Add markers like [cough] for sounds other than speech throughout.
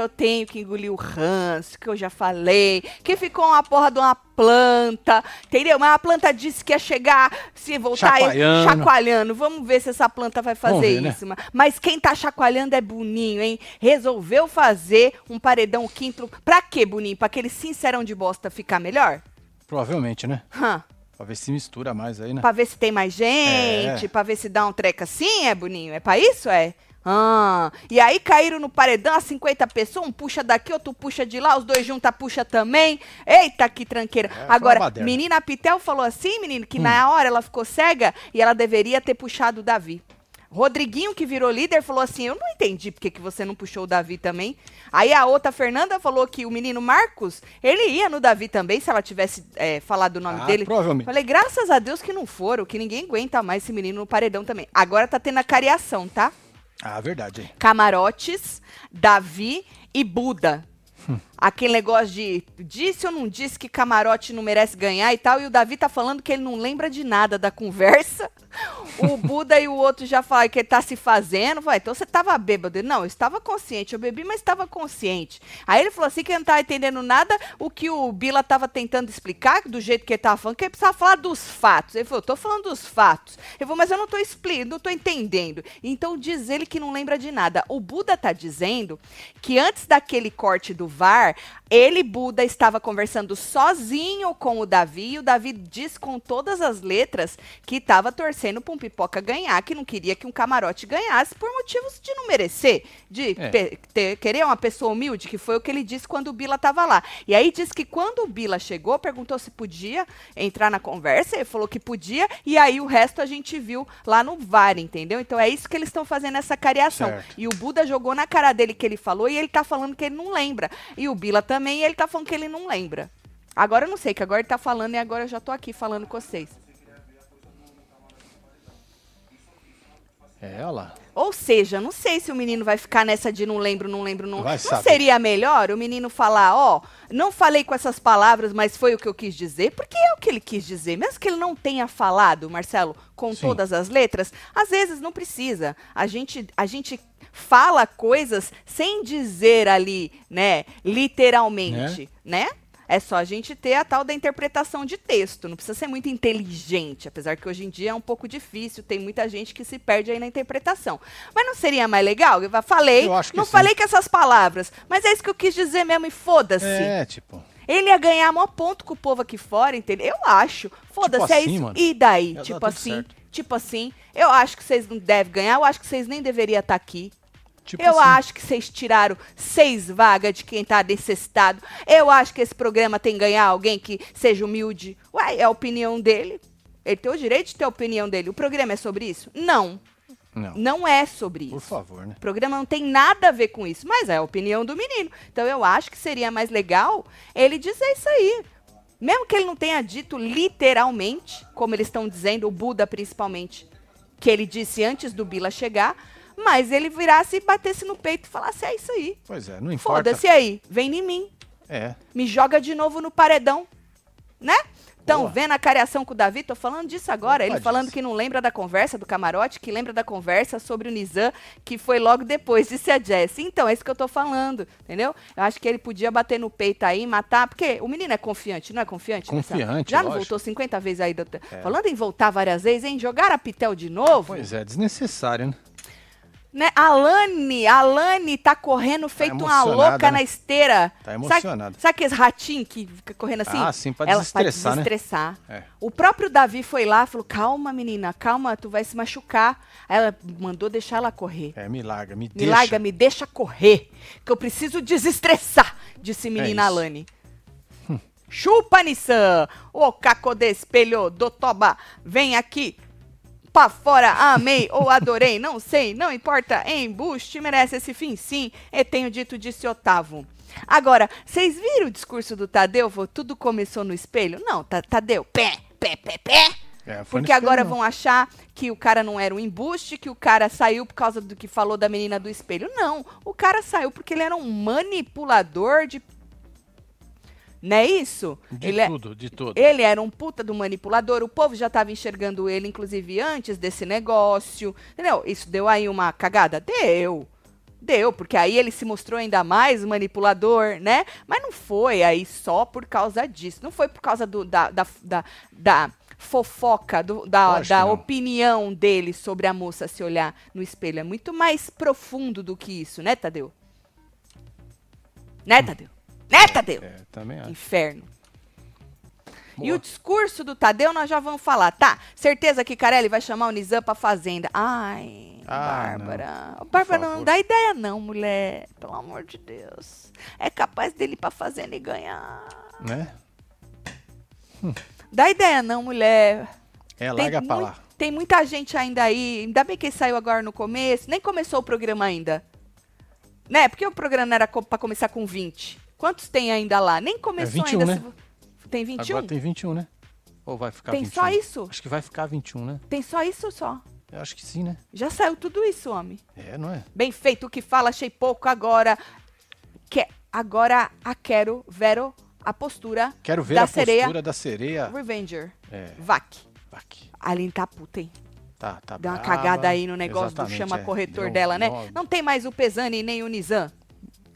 que eu tenho que engolir o ranço, que eu já falei, que ficou uma porra de uma planta, entendeu? Mas a planta disse que ia chegar, se voltar Chacoalhando. chacoalhando. Vamos ver se essa planta vai fazer ver, né? isso. Mas quem tá chacoalhando é Boninho, hein? Resolveu fazer um paredão quinto. Pra quê, Boninho? Pra aquele sincerão de bosta ficar melhor? Provavelmente, né? Hã? Pra ver se mistura mais aí, né? Pra ver se tem mais gente, É. pra ver se dá um treco assim, é, Boninho? É pra isso, é? Ah, e aí caíram no paredão as 50 pessoas, um puxa daqui, outro puxa de lá, os dois junta, puxa também. Eita, que tranqueira. É, Agora, menina Pitel falou assim, menino, que Hum. na hora ela ficou cega e ela deveria ter puxado o Davi. Rodriguinho, que virou líder, falou assim: Eu não entendi porque que você não puxou o Davi também. Aí a outra Fernanda falou que o menino Marcos, ele ia no Davi também, se ela tivesse é, falado o nome Ah, dele. provavelmente. Falei, graças a Deus que não foram, que ninguém aguenta mais esse menino no paredão também. Agora tá tendo a cariação, tá? Ah, verdade. Camarotes, Davi e Buda. Aquele negócio de disse ou não disse que camarote não merece ganhar e tal. E o Davi tá falando que ele não lembra de nada da conversa. [laughs] O Buda e o outro já falaram que ele tá se fazendo. Vai, então você tava bêbado. Não, eu estava consciente. Eu bebi, mas estava consciente. Aí ele falou assim que ele não tava entendendo nada o que o Bila tava tentando explicar, do jeito que ele tava falando, que ele precisava falar dos fatos. Ele falou, eu tô falando dos fatos. Ele falou, mas eu não tô explicando, não tô entendendo. Então diz ele que não lembra de nada. O Buda tá dizendo que antes daquele corte do VAR, ele, Buda, estava conversando sozinho com o Davi, e o Davi disse com todas as letras que estava torcendo para um pipoca ganhar, que não queria que um camarote ganhasse por motivos de não merecer, de É. ter- querer uma pessoa humilde, que foi o que ele disse quando o Bila estava lá. E aí disse que quando o Bila chegou, perguntou se podia entrar na conversa, ele falou que podia, e aí o resto a gente viu lá no VAR, entendeu? Então é isso que eles estão fazendo essa cariação. Certo. E o Buda jogou na cara dele que ele falou e ele tá falando que ele não lembra. E o Bila também, e ele tá falando que ele não lembra. Agora eu não sei, que agora ele tá falando e agora eu já tô aqui falando com vocês. É, olha lá. Ou seja, não sei se o menino vai ficar nessa de não lembro, não lembro, não. Vai não saber. seria melhor o menino falar, ó, não falei com essas palavras, mas foi o que eu quis dizer? Porque é o que ele quis dizer. Mesmo que ele não tenha falado, Marcelo, com Sim. todas as letras, às vezes não precisa. A gente, a gente fala coisas sem dizer ali, né, literalmente, né? É só a gente ter a tal da interpretação de texto. Não precisa ser muito inteligente, apesar que hoje em dia é um pouco difícil. Tem muita gente que se perde aí na interpretação. Mas não seria mais legal? Eu falei, Eu não sim. falei com essas palavras, mas é isso que eu quis dizer mesmo e foda-se. É, tipo. Ele ia ganhar maior ponto com o povo aqui fora, entendeu? Eu acho. Foda-se, Tipo é assim, isso. mano. E daí? Ia dar tipo assim, certo. tipo assim. Eu acho que vocês não devem ganhar, eu acho que vocês nem deveriam estar aqui. Tipo eu assim. acho que vocês tiraram seis vagas de quem tá necessitado. Eu acho que esse programa tem que ganhar alguém que seja humilde. Uai, é a opinião dele. Ele tem o direito de ter a opinião dele. O programa é sobre isso? Não. Não, Não é sobre isso. por favor, né? O programa não tem nada a ver com isso, mas é a opinião do menino. Então eu acho que seria mais legal ele dizer isso aí. Mesmo que ele não tenha dito literalmente, como eles estão dizendo, o Buda principalmente, que ele disse antes do Bila chegar, mas ele virasse e batesse no peito e falasse: é isso aí. Pois é, não importa. Foda-se aí, vem em mim. É. Me joga de novo no paredão. Né? Estão Boa. vendo a cariação com o Davi? Tô falando disso agora. Opa, Ele falando disso. que não lembra da conversa do camarote, que lembra da conversa sobre o Nizam, que foi logo depois, disse a Jess. Então, é isso que eu tô falando, entendeu? Eu acho que ele podia bater no peito aí, matar, porque o menino é confiante, não é confiante? Marcelo? Confiante, Já não lógico. voltou 50 vezes aí? doutor? É. Falando em voltar várias vezes, hein? Jogar a Pitel de novo? Pois é, desnecessário, né? Né? A Lani, a Lani tá correndo feito uma emocionada, ouca né? na esteira. Tá emocionada. Sabe, sabe aqueles ratinhos que fica correndo assim? Ah, sim, pra Ela, desestressar, né? desestressar. É. O próprio Davi foi lá e falou: calma, menina, calma, tu vai se machucar. Aí ela mandou deixar ela correr. É, me larga, me, Me deixa. larga, me deixa correr, que eu preciso desestressar, disse menina É. Alane. Chupa, Nissan! Ô, caco de espelho do Toba, vem aqui. Pra fora, amei ou adorei, não sei, não importa. Embuste merece esse fim, sim. E tenho dito, disse Otávio. Agora, vocês viram o discurso do Tadeu? Vô? Tudo começou no espelho? Não, Ta- Tadeu, pé, pé, pé, pé. É, Porque agora não. vão achar que o cara não era um embuste, que o cara saiu por causa do que falou da menina do espelho. Não, o cara saiu porque ele era um manipulador de Não é isso? De ele, é- tudo, de tudo. ele era um puta do manipulador, o povo já estava enxergando ele, inclusive, antes desse negócio. Entendeu? Isso deu aí uma cagada? Deu. Deu, porque aí ele se mostrou ainda mais manipulador, né? Mas não foi aí só por causa disso. Não foi por causa do, da, da, da, da fofoca, do- da, da opinião dele sobre a moça se olhar no espelho. É muito mais profundo do que isso, né, Tadeu? Né, Tadeu? Né, Tadeu? É, também acho. Inferno. E Boa. o discurso do Tadeu nós já vamos falar. Tá, certeza que Carelli vai chamar o Nizam pra fazenda. Ai, Ah, Bárbara. não. Bárbara, não dá ideia não, mulher. Pelo amor de Deus. É capaz dele ir pra fazenda e ganhar. Né? Dá ideia não, mulher. É, larga pra mui- lá. tem muita gente ainda aí. Ainda bem que ele saiu agora no começo. Nem começou o programa ainda. Né? Porque o programa era pra começar com 20. Quantos tem ainda lá? Nem começou 21, ainda. né? se Tem 21? Agora tem 21, né? Ou vai ficar Tem 21? só isso? Acho que vai ficar 21, né? Tem só isso só. Eu acho que sim, né? Já saiu tudo isso, homem. É, não é? Bem feito o que fala, achei pouco agora. Que, agora a quero, Vero, a postura Quero ver da a sereia postura da sereia. Revenger. É, Vac. A Aline tá puta, hein? Tá, tá Deu uma brava. cagada aí no negócio Exatamente, do chama é. corretor Deu- dela, né? Não tem mais o Pesani nem o Nizam.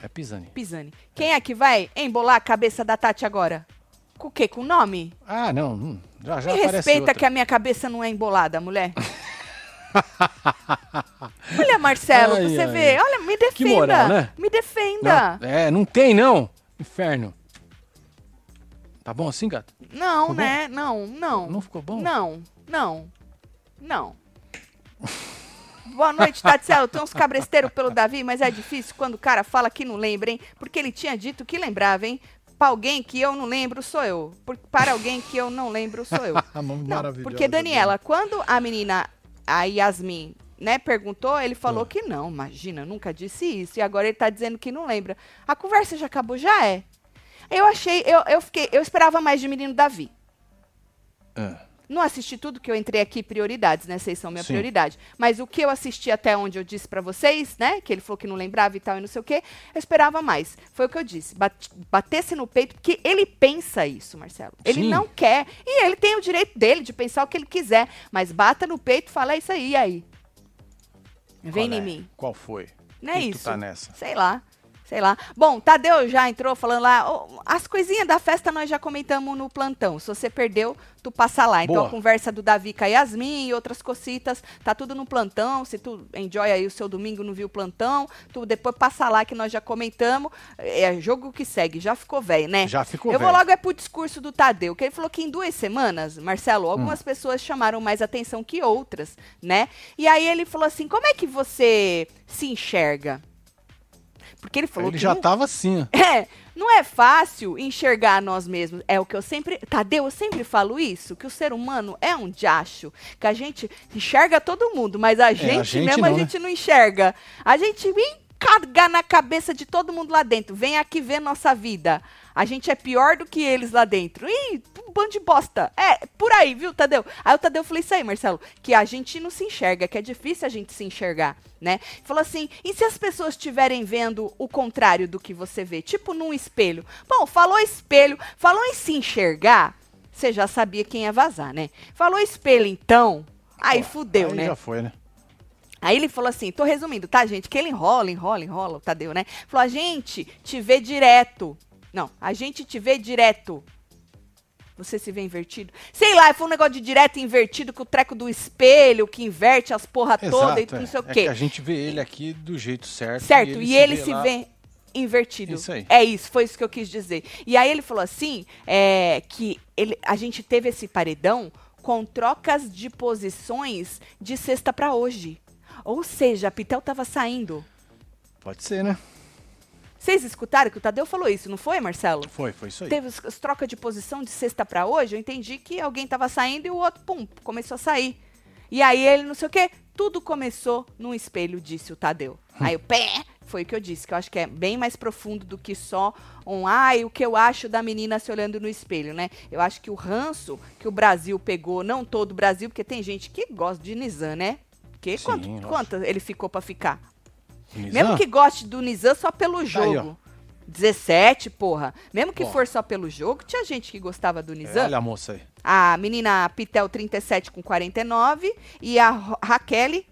É Pisani. Pisani. Quem é que vai embolar a cabeça da Tati agora? Com o quê? Com o nome? Ah, não. hum, Já, já Me respeita outra. que a minha cabeça não é embolada, mulher. [laughs] Olha, Marcelo, Ai, você ai. vê. Olha, me defenda. moral, né? Me defenda. Não, é, não tem, não. Inferno. Tá bom assim, gato? Não, Ficou né? Não, não. Não ficou bom? Não, não, não. Boa noite, Tatielo. Tem uns cabresteiros pelo Davi, mas é difícil quando o cara fala que não lembra, hein? Porque ele tinha dito que lembrava, hein? Pra alguém que eu não lembro, sou eu. Para alguém que eu não lembro, sou eu. [laughs] Não, porque, Daniela, quando a menina, a Yasmin, né, perguntou, ele falou Ah. que não, imagina, nunca disse isso. E agora ele tá dizendo que não lembra. A conversa já acabou? Já é. Eu achei, eu, eu fiquei, eu esperava mais de menino Davi. Ah, Não assisti tudo que eu entrei aqui prioridades, né? Vocês são minha Sim. prioridade. Mas o que eu assisti até onde eu disse pra vocês, né? Que ele falou que não lembrava e tal e não sei o quê, eu esperava mais. Foi o que eu disse. Bat- batesse no peito, porque ele pensa isso, Marcelo. Ele Sim. não quer. E ele tem o direito dele de pensar o que ele quiser. Mas bata no peito e fala "É isso aí, e aí. Vem qual em é? mim. Qual foi? Não é isso. tá nessa? Sei lá. Sei lá. Bom, Tadeu já entrou falando lá. ó, as coisinhas da festa nós já comentamos no plantão. Se você perdeu, tu passa lá. Então Boa. a conversa do Davi com a Yasmin e outras cocitas, tá tudo no plantão. Se tu enjoy aí o seu domingo, não viu o plantão, tu depois passa lá que nós já comentamos. É jogo que segue, já ficou velho, né? Já ficou Eu vou velho. logo é pro discurso do Tadeu, que ele falou que em duas semanas, Marcelo, algumas Hum. pessoas chamaram mais atenção que outras, né? E aí ele falou assim: como é que você se enxerga? Porque ele falou Ele que já não, tava assim, ó. [laughs] é, não é fácil enxergar nós mesmos. É o que eu sempre. Tadeu, eu sempre falo isso: que o ser humano é um diacho. Que a gente enxerga todo mundo, mas a gente, É, gente mesmo a não, né? gente não enxerga. A gente encarga na cabeça de todo mundo lá dentro. Vem aqui ver nossa vida. A gente é pior do que eles lá dentro. Ih, um bando de bosta. É, por aí, viu, Tadeu? Aí o Tadeu falou isso aí, Marcelo, que a gente não se enxerga, que é difícil a gente se enxergar, né? Falou assim, e se as pessoas estiverem vendo o contrário do que você vê? Tipo num espelho. Bom, falou espelho, falou em se enxergar, você já sabia quem ia vazar, né? Falou espelho, então, aí Pô, fudeu, aí né? já foi, né? Aí ele falou assim, tô resumindo, tá, gente? Que ele enrola, enrola, enrola, o Tadeu, né? Falou, a gente te vê direto. Não, a gente te vê direto. Você se vê invertido? Sei lá, foi um negócio de direto e invertido com o treco do espelho, que inverte as porra toda e Exato, não é. sei o É quê. que a gente vê ele aqui do jeito certo. Certo, e ele se lá- vê invertido. Isso aí. É isso, foi isso que eu quis dizer. E aí ele falou assim, é, que ele, a gente teve esse paredão com trocas de posições de sexta pra hoje. Ou seja, a Pitel tava saindo. Pode ser, né? Vocês escutaram que o Tadeu falou isso, não foi, Marcelo? Foi, foi isso aí. Teve as, as trocas de posição de sexta pra hoje, eu entendi que alguém tava saindo e o outro, pum, começou a sair. E aí ele, não sei o quê, tudo começou num espelho, disse o Tadeu. Aí o pé, foi o que eu disse, que eu acho que é bem mais profundo do que só um, ai, o que eu acho da menina se olhando no espelho, né? Eu acho que o ranço que o Brasil pegou, não todo o Brasil, porque tem gente que gosta de Nizam, né? Porque Sim, quanto, ele ficou pra ficar? Nizam? Mesmo que goste do Nizam só pelo Tá aí, jogo. 17, porra. Mesmo que Ó. for só pelo jogo, tinha gente que gostava do É, Nizam. olha a moça aí. A menina Pitel 37 com 49 e a Ra- Raquel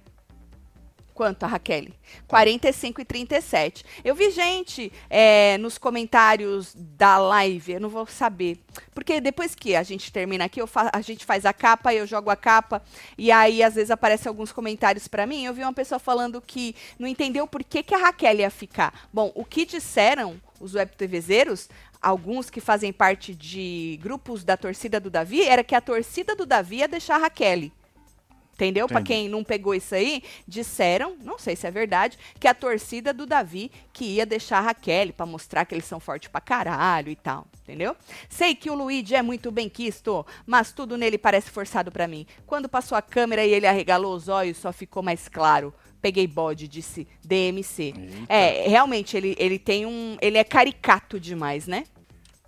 Quanto a Raquel? 45 e 37. Eu vi gente é, nos comentários da live, eu não vou saber. Porque depois que a gente termina aqui, a gente faz a capa, eu jogo a capa, e aí às vezes aparecem alguns comentários pra mim. Eu vi uma pessoa falando que não entendeu por que, que a Raquel ia ficar. Bom, o que disseram os web TVzeiros, alguns que fazem parte de grupos da torcida do Davi, era que a torcida do Davi ia deixar a Raquel. Entendeu? Pra Entendi. quem não pegou isso aí, disseram, não sei se é verdade, que a torcida do Davi que ia deixar a Raquel pra mostrar que eles são fortes pra caralho e tal, entendeu? Sei que o Luigi é muito bem quisto, mas tudo nele parece forçado pra mim. Quando passou a câmera e ele arregalou os olhos, só ficou mais claro. Peguei bode, disse DMC. Eita. É, realmente, ele, ele tem um. Ele é caricato demais, né?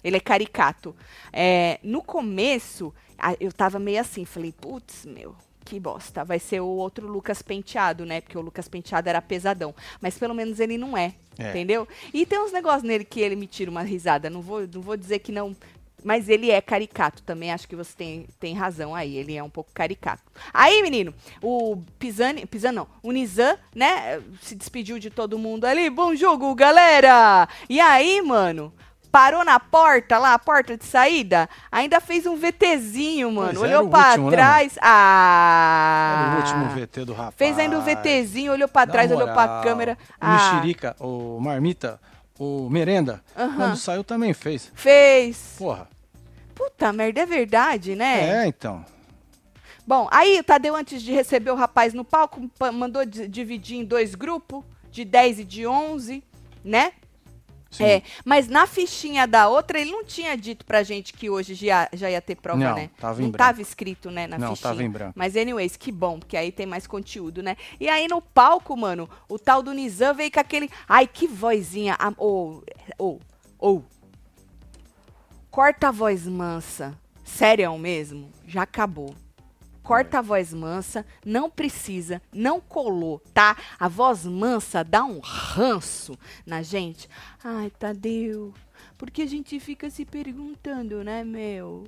Ele é caricato. É, no começo, eu tava meio assim, falei, putz, meu, que bosta. Vai ser o outro Lucas Penteado, né? Porque o Lucas Penteado era pesadão. Mas pelo menos ele não é, É. entendeu? E tem uns negócios nele que ele me tira uma risada. Não vou, não vou dizer que não. Mas ele é caricato também, acho que você tem, tem razão aí, ele é um pouco caricato. Aí, menino, o Pisani, Pisani não, o Nizam, né, se despediu de todo mundo ali, bom jogo, galera! E aí, mano, parou na porta lá, a porta de saída, ainda fez um VTzinho, mano, Pois era olhou pra último, né, trás, ah... Era o último VT do rapaz. Fez ainda o VTzinho, olhou pra trás, olhou pra moral, câmera, O ah, Mexerica, o Marmita, o Merenda, Aham. quando saiu também fez. fez. Porra. Puta merda, é verdade, né? É, então. Bom, aí o Tadeu, antes de receber o rapaz no palco, pa- mandou di- dividir em dois grupos, de 10 e de 11, né? Sim. É, mas na fichinha da outra, ele não tinha dito pra gente que hoje já, já ia ter prova, Não, né? tava em não branco. tava escrito, né, na Não, fichinha. tava em branco. Mas, anyways, que bom, porque aí tem mais conteúdo, né? E aí no palco, mano, o tal do Nizam veio com aquele. Ai, que vozinha. Ou. Ou. Ou. Corta a voz mansa. Sério mesmo? Já acabou. Corta a voz mansa, não precisa, não colou, tá? A voz mansa dá um ranço na gente. Ai, Tadeu, porque a gente fica se perguntando, né, meu?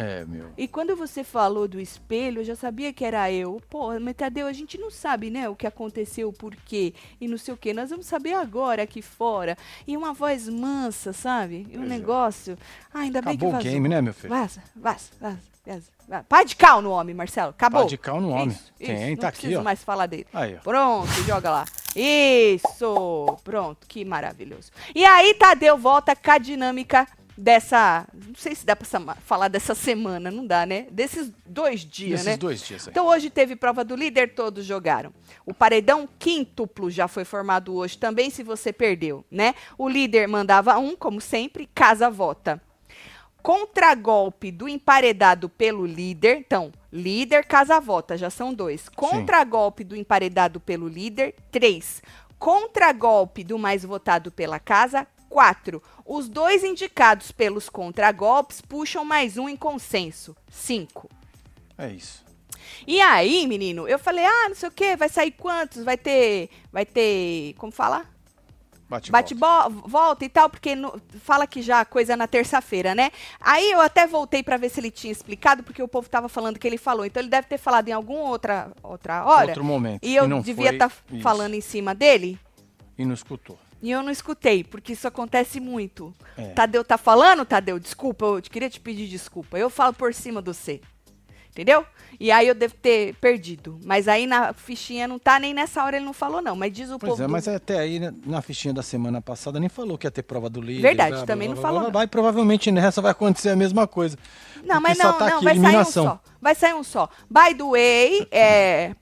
É, meu. E quando você falou do espelho, eu já sabia que era eu. Pô, mas Tadeu, a gente não sabe, né, o que aconteceu, o porquê e não sei o quê. Nós vamos saber agora aqui fora. E uma voz mansa, sabe? E um Pois é. negócio. Ah, ainda bem Acabou que o vazou. game, né, meu filho? Vaza, vaza, vaza. Pá de cal no homem, Marcelo. Acabou. Pá de cal no homem. Isso, Tem, isso, tá não aqui, preciso ó. mais falar dele. Aí, ó. Pronto, joga lá. Isso! Pronto, que maravilhoso. E aí, Tadeu volta com a dinâmica dessa. Não sei se dá pra sama- falar dessa semana, não dá, né? Desses dois dias, Nesses né? dois dias aí. Então hoje teve prova do líder, todos jogaram. O paredão quíntuplo já foi formado hoje também, se você perdeu, né? O líder mandava um, como sempre, casa vota. Contragolpe do emparedado pelo líder. Então, líder, casa vota, já são dois. Contragolpe do emparedado pelo líder, três. Contragolpe do mais votado pela casa, quatro. Os dois indicados pelos contragolpes puxam mais um em consenso, cinco. É isso. E aí, menino, eu falei, ah, não sei o quê, vai sair quantos? Vai ter, vai ter, como fala? Bate, Bate volta. volta e tal, porque no- fala que já coisa na terça-feira, né? Aí eu até voltei pra ver se ele tinha explicado, porque o povo tava falando que ele falou. Então ele deve ter falado em alguma outra, outra hora. Outro momento. E eu não devia estar isso. falando em cima dele. E não escutou. E eu não escutei, porque isso acontece muito. É. Tadeu tá falando, Tadeu? Desculpa, eu queria te pedir desculpa. Eu falo por cima do C. Entendeu? E aí eu devo ter perdido. Mas aí na fichinha não tá, nem nessa hora ele não falou, não. Mas diz o Pois povo. é, do- mas até aí, né, na fichinha da semana passada, nem falou que ia ter prova do líder. Verdade, blá, também blá, não blá, falou, blá, não. blá, E provavelmente nessa vai acontecer a mesma coisa. Não, mas não, tá não, vai eliminação. sair um só. Vai sair um só. By the way, é...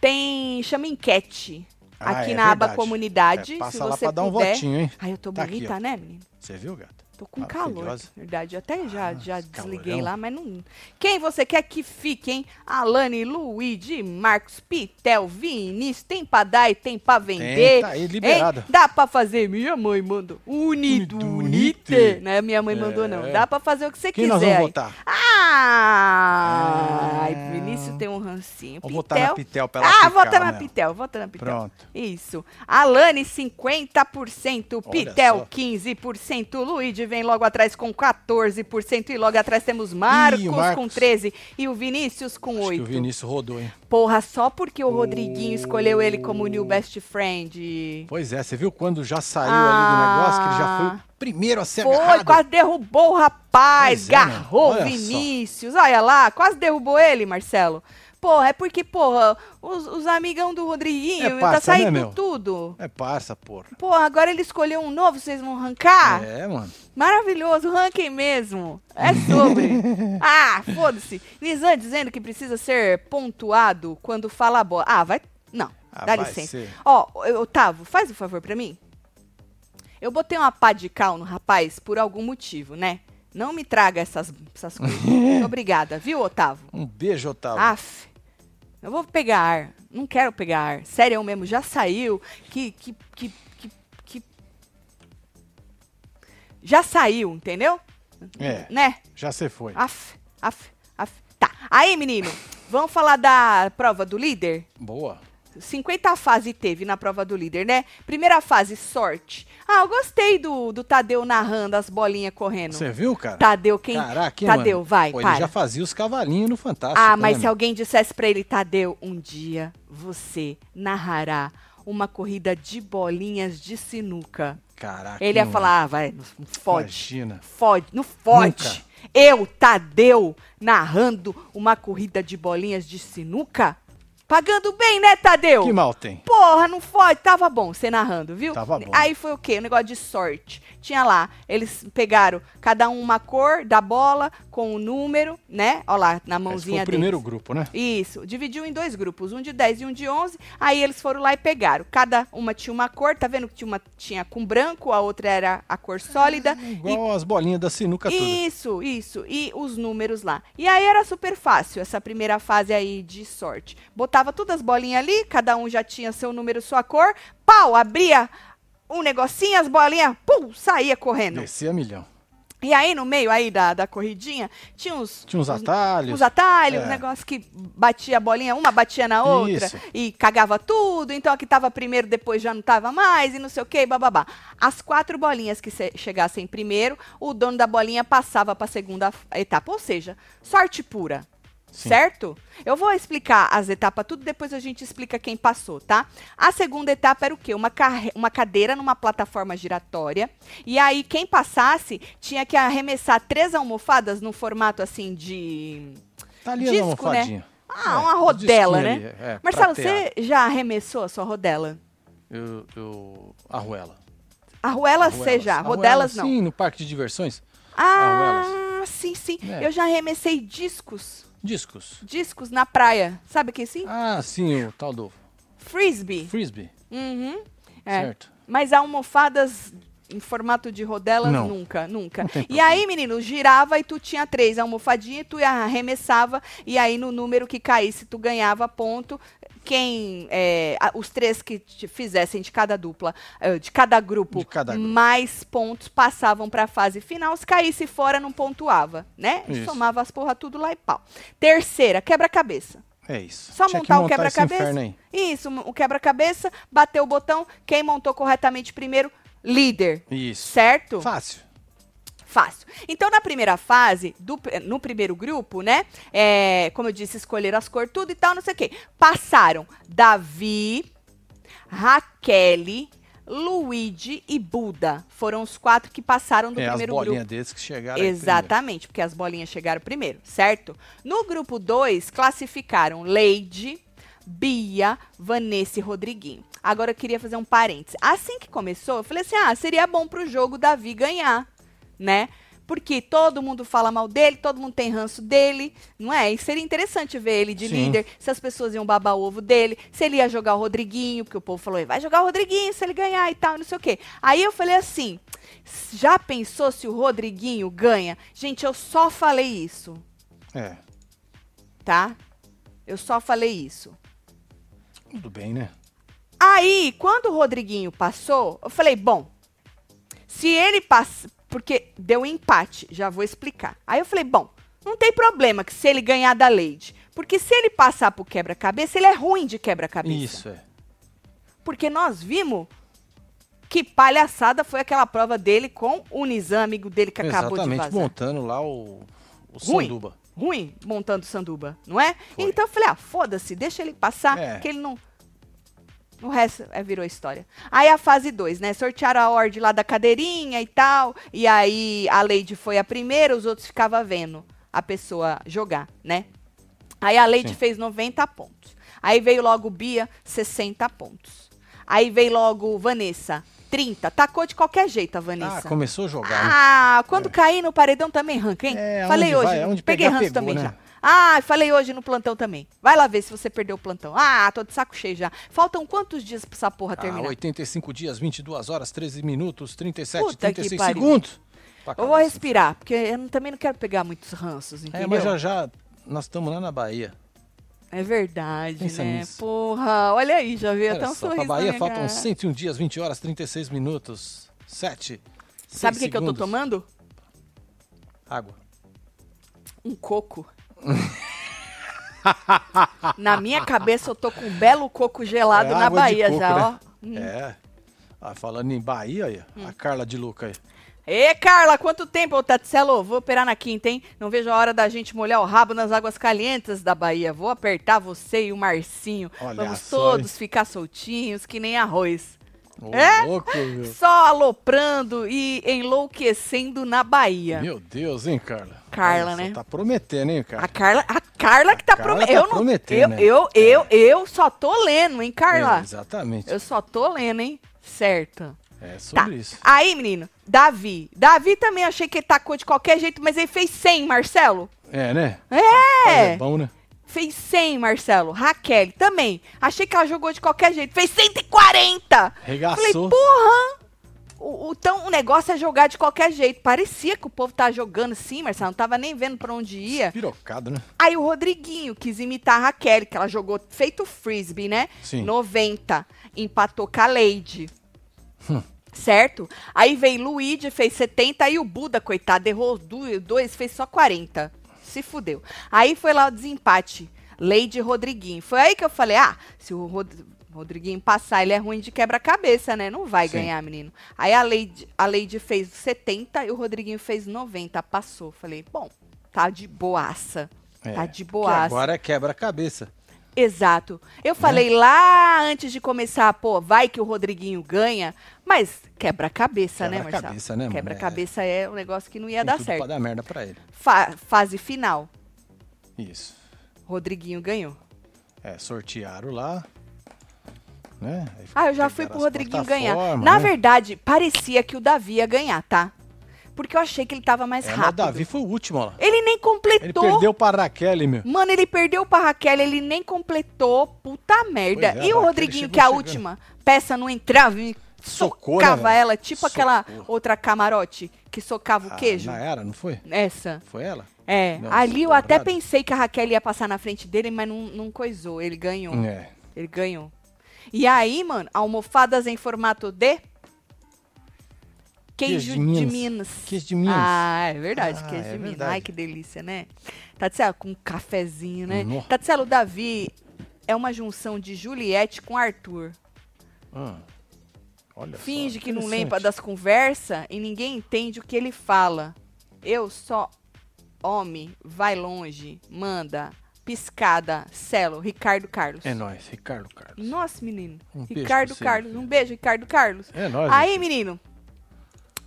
tem. Chama enquete Ah, aqui é na aba verdade. comunidade. É, passa se lá você pra dar um puder. votinho, hein? Ai, eu tô Tá aqui, bonita, ó. né, menino? Você viu, gata? Tô com calor, na verdade. Até já, Ah, já desliguei calorão. lá, mas não. Quem você quer que fique, hein? Alane, Luigi, Marcos, Pitel, Vinícius, tem pra dar e tem pra vender. tá aí, liberado. Hein? Dá pra fazer. Minha mãe mandou. Unido, unite. unite. Não é minha mãe mandou, não. É. Dá pra fazer o que você Quem quiser. nós vamos votar? Ah! É. Ai, Vinícius tem um rancinho. Vou votar na Pitel pra ela Ah, vota na né? Pitel, vota na Pitel. Pronto. Isso. Alane, 50%. Pitel, só. 15%. Luigi vem logo atrás com 14%. E logo atrás temos Marcos, Ih, o com Marcos. 13%. E o Vinícius com Acho que 8%. o Vinícius rodou, hein? Porra, só porque o Rodriguinho escolheu ele como new best friend. Pois é, você viu quando já saiu Ah. ali do negócio, que ele já foi o primeiro a ser Foi, agarrado? quase derrubou o rapaz, Pois é, garrou o Olha só. Vinícius. Olha lá, quase derrubou ele, Marcelo. Porra, é porque, porra, os, os amigão do Rodriguinho, É tá parça, né, saindo meu? tudo. É parça, porra. Porra, agora ele escolheu um novo, vocês vão arrancar? É, mano. Maravilhoso, ranking mesmo. É sobre. [laughs] ah, foda-se. Nizam dizendo que precisa ser pontuado quando fala a bola. Ah, vai. Não, Ah, dá vai licença. ser. Ó, Otávio, faz um favor pra mim. Eu botei uma pá de cal no rapaz por algum motivo, né? Não me traga essas, essas coisas. [laughs] Obrigada, viu, Otávio? Um beijo, Otávio. Aff. Eu vou pegar ar. Não quero pegar ar. Sério eu mesmo, já saiu. Que, que, que, que, que... Já saiu, entendeu? É, Né? já você foi. Af, af, af. Tá. Aí, menino, vamos falar da prova do líder? Boa. 50 fase teve na prova do líder, né? Primeira fase, sorte. Ah, eu gostei do, do Tadeu narrando as bolinhas correndo. Você viu, cara? Tadeu, quem? Caraca, hein, Tadeu, mano? vai, Pô, para. Ele já fazia os cavalinhos no Fantástico. Ah, mas né, se meu? alguém dissesse pra ele, Tadeu, um dia você narrará uma corrida de bolinhas de sinuca. Caraca. Ele ia hein, falar, ah, vai, não fode. Imagina. Fode, não fode. Nunca. Eu, Tadeu, narrando uma corrida de bolinhas de sinuca? Pagando bem, né, Tadeu? Que mal tem? Porra, não fode. Tava bom você narrando, viu? Tava bom. Aí foi o quê? O negócio de sorte. Tinha lá, eles pegaram cada um uma cor da bola com o número, né? Ó lá, na Esse mãozinha foi o primeiro deles. grupo, né? Isso, dividiu em dois grupos, um de 10 e um de 11. Aí eles foram lá e pegaram. Cada uma tinha uma cor, tá vendo que tinha uma tinha com branco, a outra era a cor sólida. E Igual as bolinhas da sinuca toda. isso, isso. E os números lá. E aí era super fácil essa primeira fase aí de sorte. Botava todas as bolinhas ali, cada um já tinha seu número, sua cor. Pau, abria um negocinho, as bolinhas, pum, saía correndo. Descia milhão. E aí no meio aí da, da corridinha, tinha uns... Tinha uns uns- atalhos. Os atalhos, É. um negócio que batia a bolinha, uma batia na outra Isso. e cagava tudo. Então a que tava primeiro depois já não tava mais e não sei o que, bababá. As quatro bolinhas que se- chegassem primeiro, o dono da bolinha passava para a segunda etapa. Ou seja, sorte pura. Sim. Certo? Eu vou explicar as etapas tudo, depois a gente explica quem passou, tá? A segunda etapa era o quê? Uma, uma cadeira numa plataforma giratória. E aí, quem passasse tinha que arremessar três almofadas no formato assim de. Tá ali a Disco, almofadinha. Ah, É, uma rodela, né? é, Marcelo, você já arremessou a sua rodela? Eu, eu... Arruela. Arruelas, Arruelas. você já, Arruelas, rodelas não. Sim, no parque de diversões. Ah, sim, sim. É. Eu já arremessei discos. Discos. Discos na praia. Sabe o que sim? Ah, sim, o tal do Frisbee. frisbee, Uhum. É. certo? Mas almofadas em formato de rodelas, Não. nunca, nunca. E aí, menino, girava e tu tinha três almofadinhas, tu arremessava, e aí no número que caísse, tu ganhava ponto. Quem, é, a- os três que te fizessem de cada dupla, eh, de cada grupo, De cada grupo. mais pontos passavam pra fase final. Se caísse fora, não pontuava, né? Isso. Somava as porra tudo lá e pau. Terceira, quebra-cabeça. É isso. Só que montar o quebra-cabeça. Isso, o quebra-cabeça, bateu o botão, quem montou corretamente primeiro, líder. Isso. Certo? Fácil. Fácil. Então, na primeira fase, do no primeiro grupo, né? é, como eu disse, escolheram as cores, tudo e tal, não sei o quê. Passaram Davi, Raquel, Luigi e Buda. Foram os quatro que passaram do é, as primeiro bolinhas grupo. desses que chegaram. Exatamente, porque as bolinhas chegaram primeiro, certo? No grupo 2, classificaram Leide, Bia, Vanessa e Rodriguinho. Agora eu queria fazer um parênteses. Assim que começou, eu falei assim: ah, seria bom pro jogo Davi ganhar, né? Porque todo mundo fala mal dele, todo mundo tem ranço dele, não é? E seria interessante ver ele de Sim. líder, se as pessoas iam babar o ovo dele, se ele ia jogar o Rodriguinho, porque o povo falou, vai jogar o Rodriguinho se ele ganhar e tal, não sei o quê. Aí eu falei assim, já pensou se o Rodriguinho ganha? Gente, eu só falei isso, É, tá? Eu só falei isso. tudo bem, né? Aí, quando o Rodriguinho passou, eu falei, bom, se ele passa, porque deu empate, já vou explicar. Aí eu falei, bom, não tem problema que se ele ganhar da Lady, porque se ele passar pro quebra-cabeça, ele é ruim de quebra-cabeça. Isso, é. Porque nós vimos que palhaçada foi aquela prova dele com o Nizam, amigo dele que acabou de Exatamente, vazar. montando lá o, o Ruim. Sanduba. ruim montando sanduba, não é? Foi. Então eu falei, ah, foda-se, deixa ele passar, É. que ele não. O resto é, virou história. Aí a fase 2, né? Sortearam a ordem lá da cadeirinha e tal. E aí a Lady foi a primeira, os outros ficavam vendo a pessoa jogar, né? Aí a Lady Sim. fez 90 pontos. Aí veio logo Bia, 60 pontos. Aí veio logo Vanessa, 30. Tacou de qualquer jeito a Vanessa. Ah, começou a jogar, né? Ah, quando cair no paredão também ranca, hein? É, falei hoje, vai, onde peguei pegar, ranço pegou, também né? já. Ah, falei hoje no plantão também. Vai lá ver se você perdeu o plantão. Ah, tô de saco cheio já. Faltam quantos dias pra essa porra Ah, terminar? 85 dias, 22 horas, 13 minutos, 37, Puta que 36 pariu. segundos. Pra Eu vou respirar, porque eu também não quero pegar muitos ranços, entendeu? É, mas já já nós estamos lá na Bahia. É verdade, Pensa né? nisso. Porra, olha aí, já veio até um só, sorriso pra na Bahia faltam cara. 101 dias, 20 horas, 36 minutos, 7. Sabe o que, que eu tô tomando? Água. Um coco. [laughs] na minha cabeça eu tô com um belo coco gelado É na Bahia coco, já, né? ó. Hum. É. Ah, falando em Bahia, aí, a Carla de Luca aí. Ê, Carla, quanto tempo, ô Tatselo? Vou operar na quinta, hein? Não vejo a hora da gente molhar o rabo nas águas calientes da Bahia. Vou apertar você e o Marcinho. Olha Vamos só, todos ficar soltinhos, que nem arroz. É? louco. Só aloprando e enlouquecendo na Bahia. Meu Deus, hein, Carla? Carla, só, né? Tá prometendo, hein, A cara? Carla, a Carla que tá, Carla tá eu não- prometendo, eu, né? eu, eu, eu só tô lendo, hein, Carla? É, exatamente. Eu só tô lendo, hein? Certo. É Tá. sobre isso. Aí, menino, Davi. Davi também achei que ele tacou de qualquer jeito, mas ele fez 100, Marcelo. É, né? É! É bom, né? Fez 100, Marcelo. Raquel também. Achei que ela jogou de qualquer jeito. Fez 140! Falei, Regaçou. porra! O, o- então, o negócio é jogar de qualquer jeito. Parecia que o povo tava jogando assim, Marcelo. Não tava nem vendo pra onde ia. Pirocado, né? Aí o Rodriguinho quis imitar a Raquel, que ela jogou feito frisbee, né? Sim. 90. Empatou com a Lady. Certo? Aí veio Luigi, fez 70. Aí o Buda, coitado, errou dois, fez só 40. Se fudeu. Aí foi lá o desempate. Lady Rodriguinho. Foi aí que eu falei: ah, se o Rod- Rodriguinho passar, ele é ruim de quebra-cabeça, né? Não vai Sim. ganhar, menino. Aí a Lady, a Lady fez 70 e o Rodriguinho fez 90. Passou. Falei: bom, tá de boaça. É, Tá de que boaça. agora é quebra-cabeça. Exato. Eu falei lá antes de começar, pô, vai que o Rodriguinho ganha, mas quebra-cabeça, né, Marcelo? Quebra-cabeça, né? Quebra-cabeça é um negócio que não ia Tem dar tudo certo. pra dar merda pra ele. Fa- fase final, Isso. Rodriguinho ganhou. É, sortearam lá. Né? Ah, eu já fui pro Rodriguinho ganhar. Na né? verdade, parecia que o Davi ia ganhar, tá? Porque eu achei que ele tava mais É, mas o rápido. Davi foi o último, ó lá. Ele nem Ele completou. perdeu pra Raquel, meu. Mano, ele perdeu pra Raquel, ele nem completou. Puta merda. É, e o Rodriguinho, que é a chegando. última peça não entrava Socou, né, socava ela, tipo aquela Socou. outra camarote que socava o Ah, queijo. Nayara, não foi? Essa. Foi ela? É. Não, Ali eu até pensei que a Raquel ia passar na frente dele, mas não, não coisou. Ele ganhou. É. Ele ganhou. E aí, mano, almofadas em formato de queijo, Queijo de de, Minas. Minas. Queijo de Minas. Ah, é verdade, Ah, queijo é de Minas. verdade. Ai, que delícia, né? Tatselo, com um cafezinho, né? Tatselo, o Davi é uma junção de Juliette com Arthur. Ah, olha só, Finge que não lembra das conversas e ninguém entende o que ele fala. Eu só homem, vai longe, manda, piscada, Celo, Ricardo Carlos. É nóis, Ricardo Carlos. Nossa, menino. Um Ricardo Carlos. Um beijo, Ricardo Carlos. É nóis. Aí, filho. menino.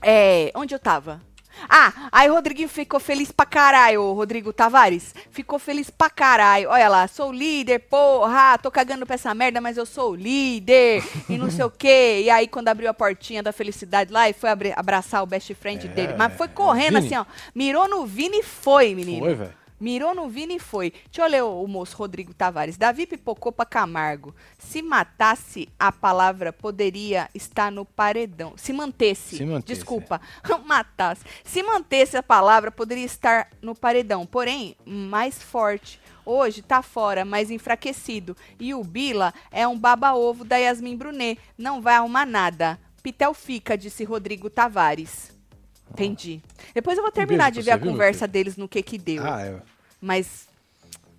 É, onde eu tava? Ah, aí o Rodriguinho ficou feliz pra caralho, o Rodrigo Tavares. Ficou feliz pra caralho. Olha lá, sou líder, porra, tô cagando pra essa merda, mas eu sou líder. E não sei o quê. E aí, quando abriu a portinha da felicidade lá, e foi abraçar o best friend É, dele. Mas foi correndo assim, ó. Mirou no Vini e foi, menino. Foi, velho. Mirou no Vini e foi. Deixa eu ler o, o moço Rodrigo Tavares. Davi pipocou pra Camargo. Se matasse, a palavra poderia estar no paredão. Se mantesse. Se mantesse, Desculpa. [laughs] matasse. Se mantesse a palavra, poderia estar no paredão. Porém, mais forte. Hoje tá fora, mais enfraquecido. E o Bila é um baba-ovo da Yasmin Brunet. Não vai arrumar nada. Pitel fica, disse Rodrigo Tavares. Entendi. Depois eu vou terminar beijo de ver a viu, conversa deles no que que deu. Ah, é. Mas,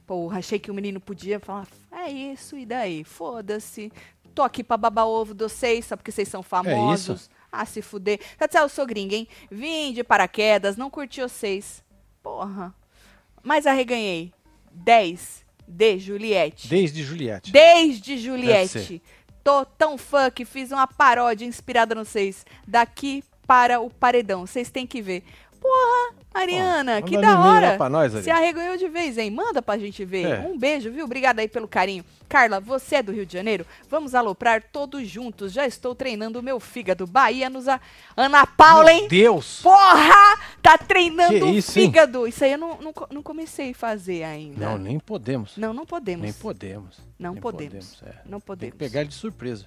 porra, achei que o menino podia falar, é isso, e daí? Foda-se. Tô aqui pra babar ovo de vocês, só porque vocês são famosos. Ah, se fuder. Tati, eu sou gringa, hein? Vim de paraquedas, não curti vocês. Porra. Mas arreganhei. 10 de Juliette. Desde Juliette. Desde Juliette. Tô tão fã que fiz uma paródia inspirada no vocês. Daqui para o paredão. Vocês têm que ver. Porra, Mariana, Pô, que da hora. pra nós, Se arreganhou de vez, hein? Manda pra gente ver. É. Um beijo, viu? Obrigada aí pelo carinho. Carla, você é do Rio de Janeiro? Vamos aloprar todos juntos. Já estou treinando o meu fígado. Bahia nos... A... Ana Paula, hein? Meu Deus! Porra! Tá treinando o isso, hein? fígado. Isso aí eu não, não, não comecei a fazer ainda. Não, nem podemos. Não, não podemos. Nem podemos. Não Nem podemos. é. Não Tem podemos. que pegar ele de surpresa.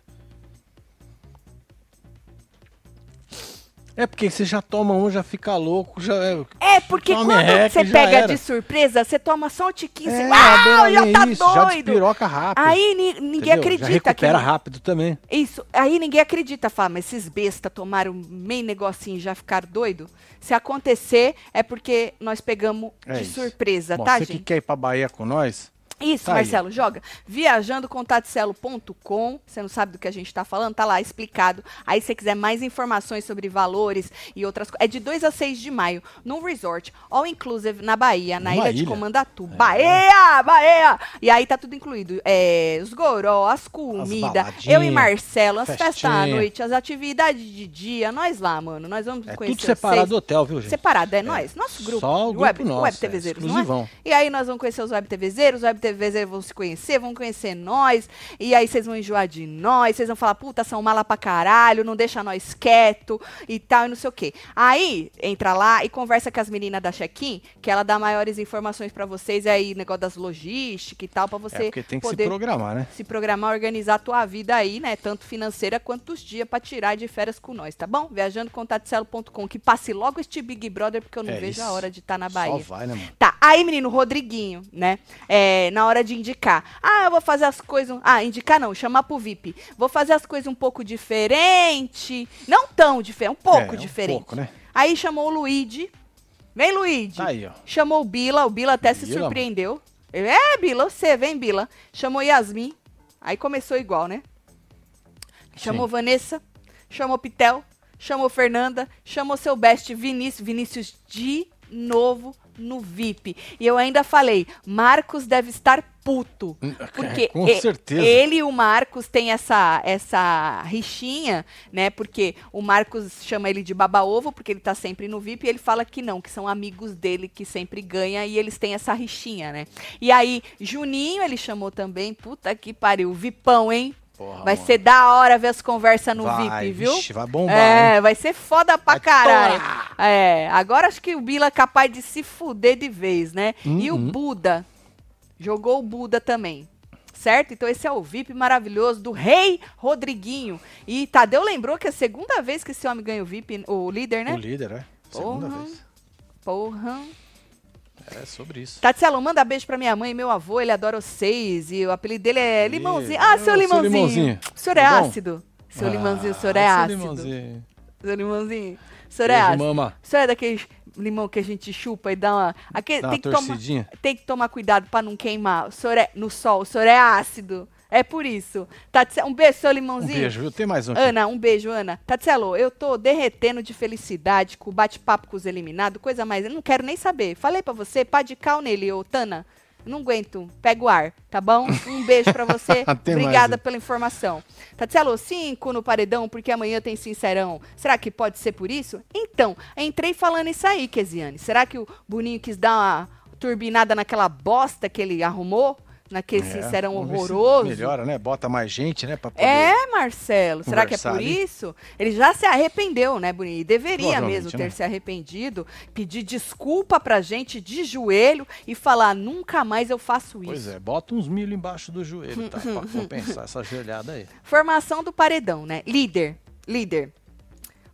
É porque você já toma um, já fica louco, já é. É, porque Toma quando merreca você já pega era. de surpresa, você toma só um tiquinho, você É, uau, a já tá isso, já doido. despiroca rápido. Aí ni- ninguém entendeu? acredita Já recupera que rápido também. Isso, aí ninguém acredita, fala, mas esses besta tomaram meio negocinho e já ficaram doido. Se acontecer, é porque nós pegamos É de isso. surpresa, Bom, tá, você gente? que quer ir pra Bahia com nós, Isso, Tá aí. Marcelo, joga. Viajandocontaticelo.com. Você não sabe do que a gente tá falando? Tá lá explicado. Aí, se você quiser mais informações sobre valores e outras coisas. É de 2 a 6 de maio, num resort, all inclusive, na Bahia, na ilha, de ilha? Comandatu. Bahia! Bahia! E aí tá tudo incluído. É, os goró, as comidas, eu e Marcelo, as festas à noite, as atividades de dia. Nós lá, mano. Nós vamos é conhecer tudo separado vocês. do hotel, viu, gente? Separado, é, nós. Nosso grupo. Só o grupo web, nosso, web é, TVzeiros, não é? exclusivão. E aí nós vamos conhecer os web TVzeiros, os TVzeiros vão se conhecer, vão conhecer nós, e aí vocês vão enjoar de nós, vocês vão falar, puta, são mala pra caralho, não deixa nós quieto e tal, e não sei o quê. Aí, entra lá e conversa com as meninas da check-in, que ela dá maiores informações pra vocês, e aí, negócio das logísticas e tal, pra você É porque tem que se programar, né? se programar, organizar a tua vida aí, né? Tanto financeira quanto os dias pra tirar de férias com nós, tá bom? Viajandocontaticelo.com, que passe logo este Big Brother, porque eu não É vejo a isso. hora de estar na Só Bahia. vai, né, mano? Tá, aí, menino, Rodriguinho, né? É, na hora de indicar. Ah, eu vou fazer as coisas. Ah, indicar não, chamar pro VIP. Vou fazer as coisas um pouco diferente. Não tão diferente, um pouco É, um diferente. pouco, né? Aí chamou o Luigi. Vem, Luigi. Tá aí, ó. Chamou o Bila, o Bila até se Bila, surpreendeu. Ele, é, Bila, você, vem, Bila. Chamou Yasmin. Aí começou igual, né? Chamou Sim. Vanessa, chamou Pitel, chamou Fernanda, chamou seu best Vinícius, Vinícius de novo no VIP. E eu ainda falei, Marcos deve estar puto. Hum, Porque Com certeza. ele e o Marcos têm essa, essa rixinha, né? Porque o Marcos chama ele de baba-ovo, porque ele tá sempre no VIP, e ele fala que não, que são amigos dele que sempre ganha, e eles têm essa rixinha, né? E aí, Juninho, ele chamou também, puta que pariu, Vipão, hein? Porra, vai mano. ser da hora ver as conversas no Vai, VIP, viu? vixe, vai bombar, É, hein? vai ser foda pra Vai caralho. torar. É, agora acho que o Bila é capaz de se fuder de vez, né? E o Uhum. Buda, jogou o Buda também. Certo? Então esse é o VIP maravilhoso do Rei Rodriguinho. E Tadeu lembrou que é a segunda vez que esse homem ganha o VIP, o líder, né? O líder, é. Segunda Porra. vez. Porra. É sobre isso. Tatielo, manda beijo pra minha mãe e meu avô, ele adora vocês. E o apelido dele é Limãozinho. Ah, seu seu Limãozinho. Limãozinho, O senhor é bom? ácido? Seu Ah, Limãozinho, o senhor é seu ácido. limãozinho. Seu Limãozinho. O senhor é ácido. mama. O senhor é daqueles limão que a gente chupa e dá uma. Aquele, Dá tem, uma que tomar, tem que tomar cuidado pra não queimar. O senhor é no sol, o senhor é ácido. É por isso. Tati- um beijo, seu Um limãozinho. beijo, viu? Tem mais um aqui. Ana, um beijo, Ana. Tatielo, eu tô derretendo de felicidade com o bate-papo com os eliminados, coisa mais. Eu não quero nem saber. Falei pra você, pá de cal nele, ô Tana. Não aguento. Pega o ar, tá bom? Um beijo pra você. [laughs] Até mais, Obrigada hein? pela informação. Tatielo, cinco no paredão, porque amanhã tem sincerão. Será que pode ser por isso? Então, entrei falando isso aí, Kesiane. Será que o Boninho quis dar uma turbinada naquela bosta que ele arrumou? Naquele sincerão É, vamos ver se horroroso? Melhora, né? Bota mais gente, né? Pra poder... É, Marcelo. Será que é por ali. isso? Ele já se arrependeu, né, Boninho? E Deveria mesmo ter né? se arrependido, pedir desculpa pra gente de joelho e falar: nunca mais eu faço isso. Pois é, bota uns milho embaixo do joelho, tá? pra [laughs] compensar essa joelhada aí. Formação do paredão, né? Líder. Líder.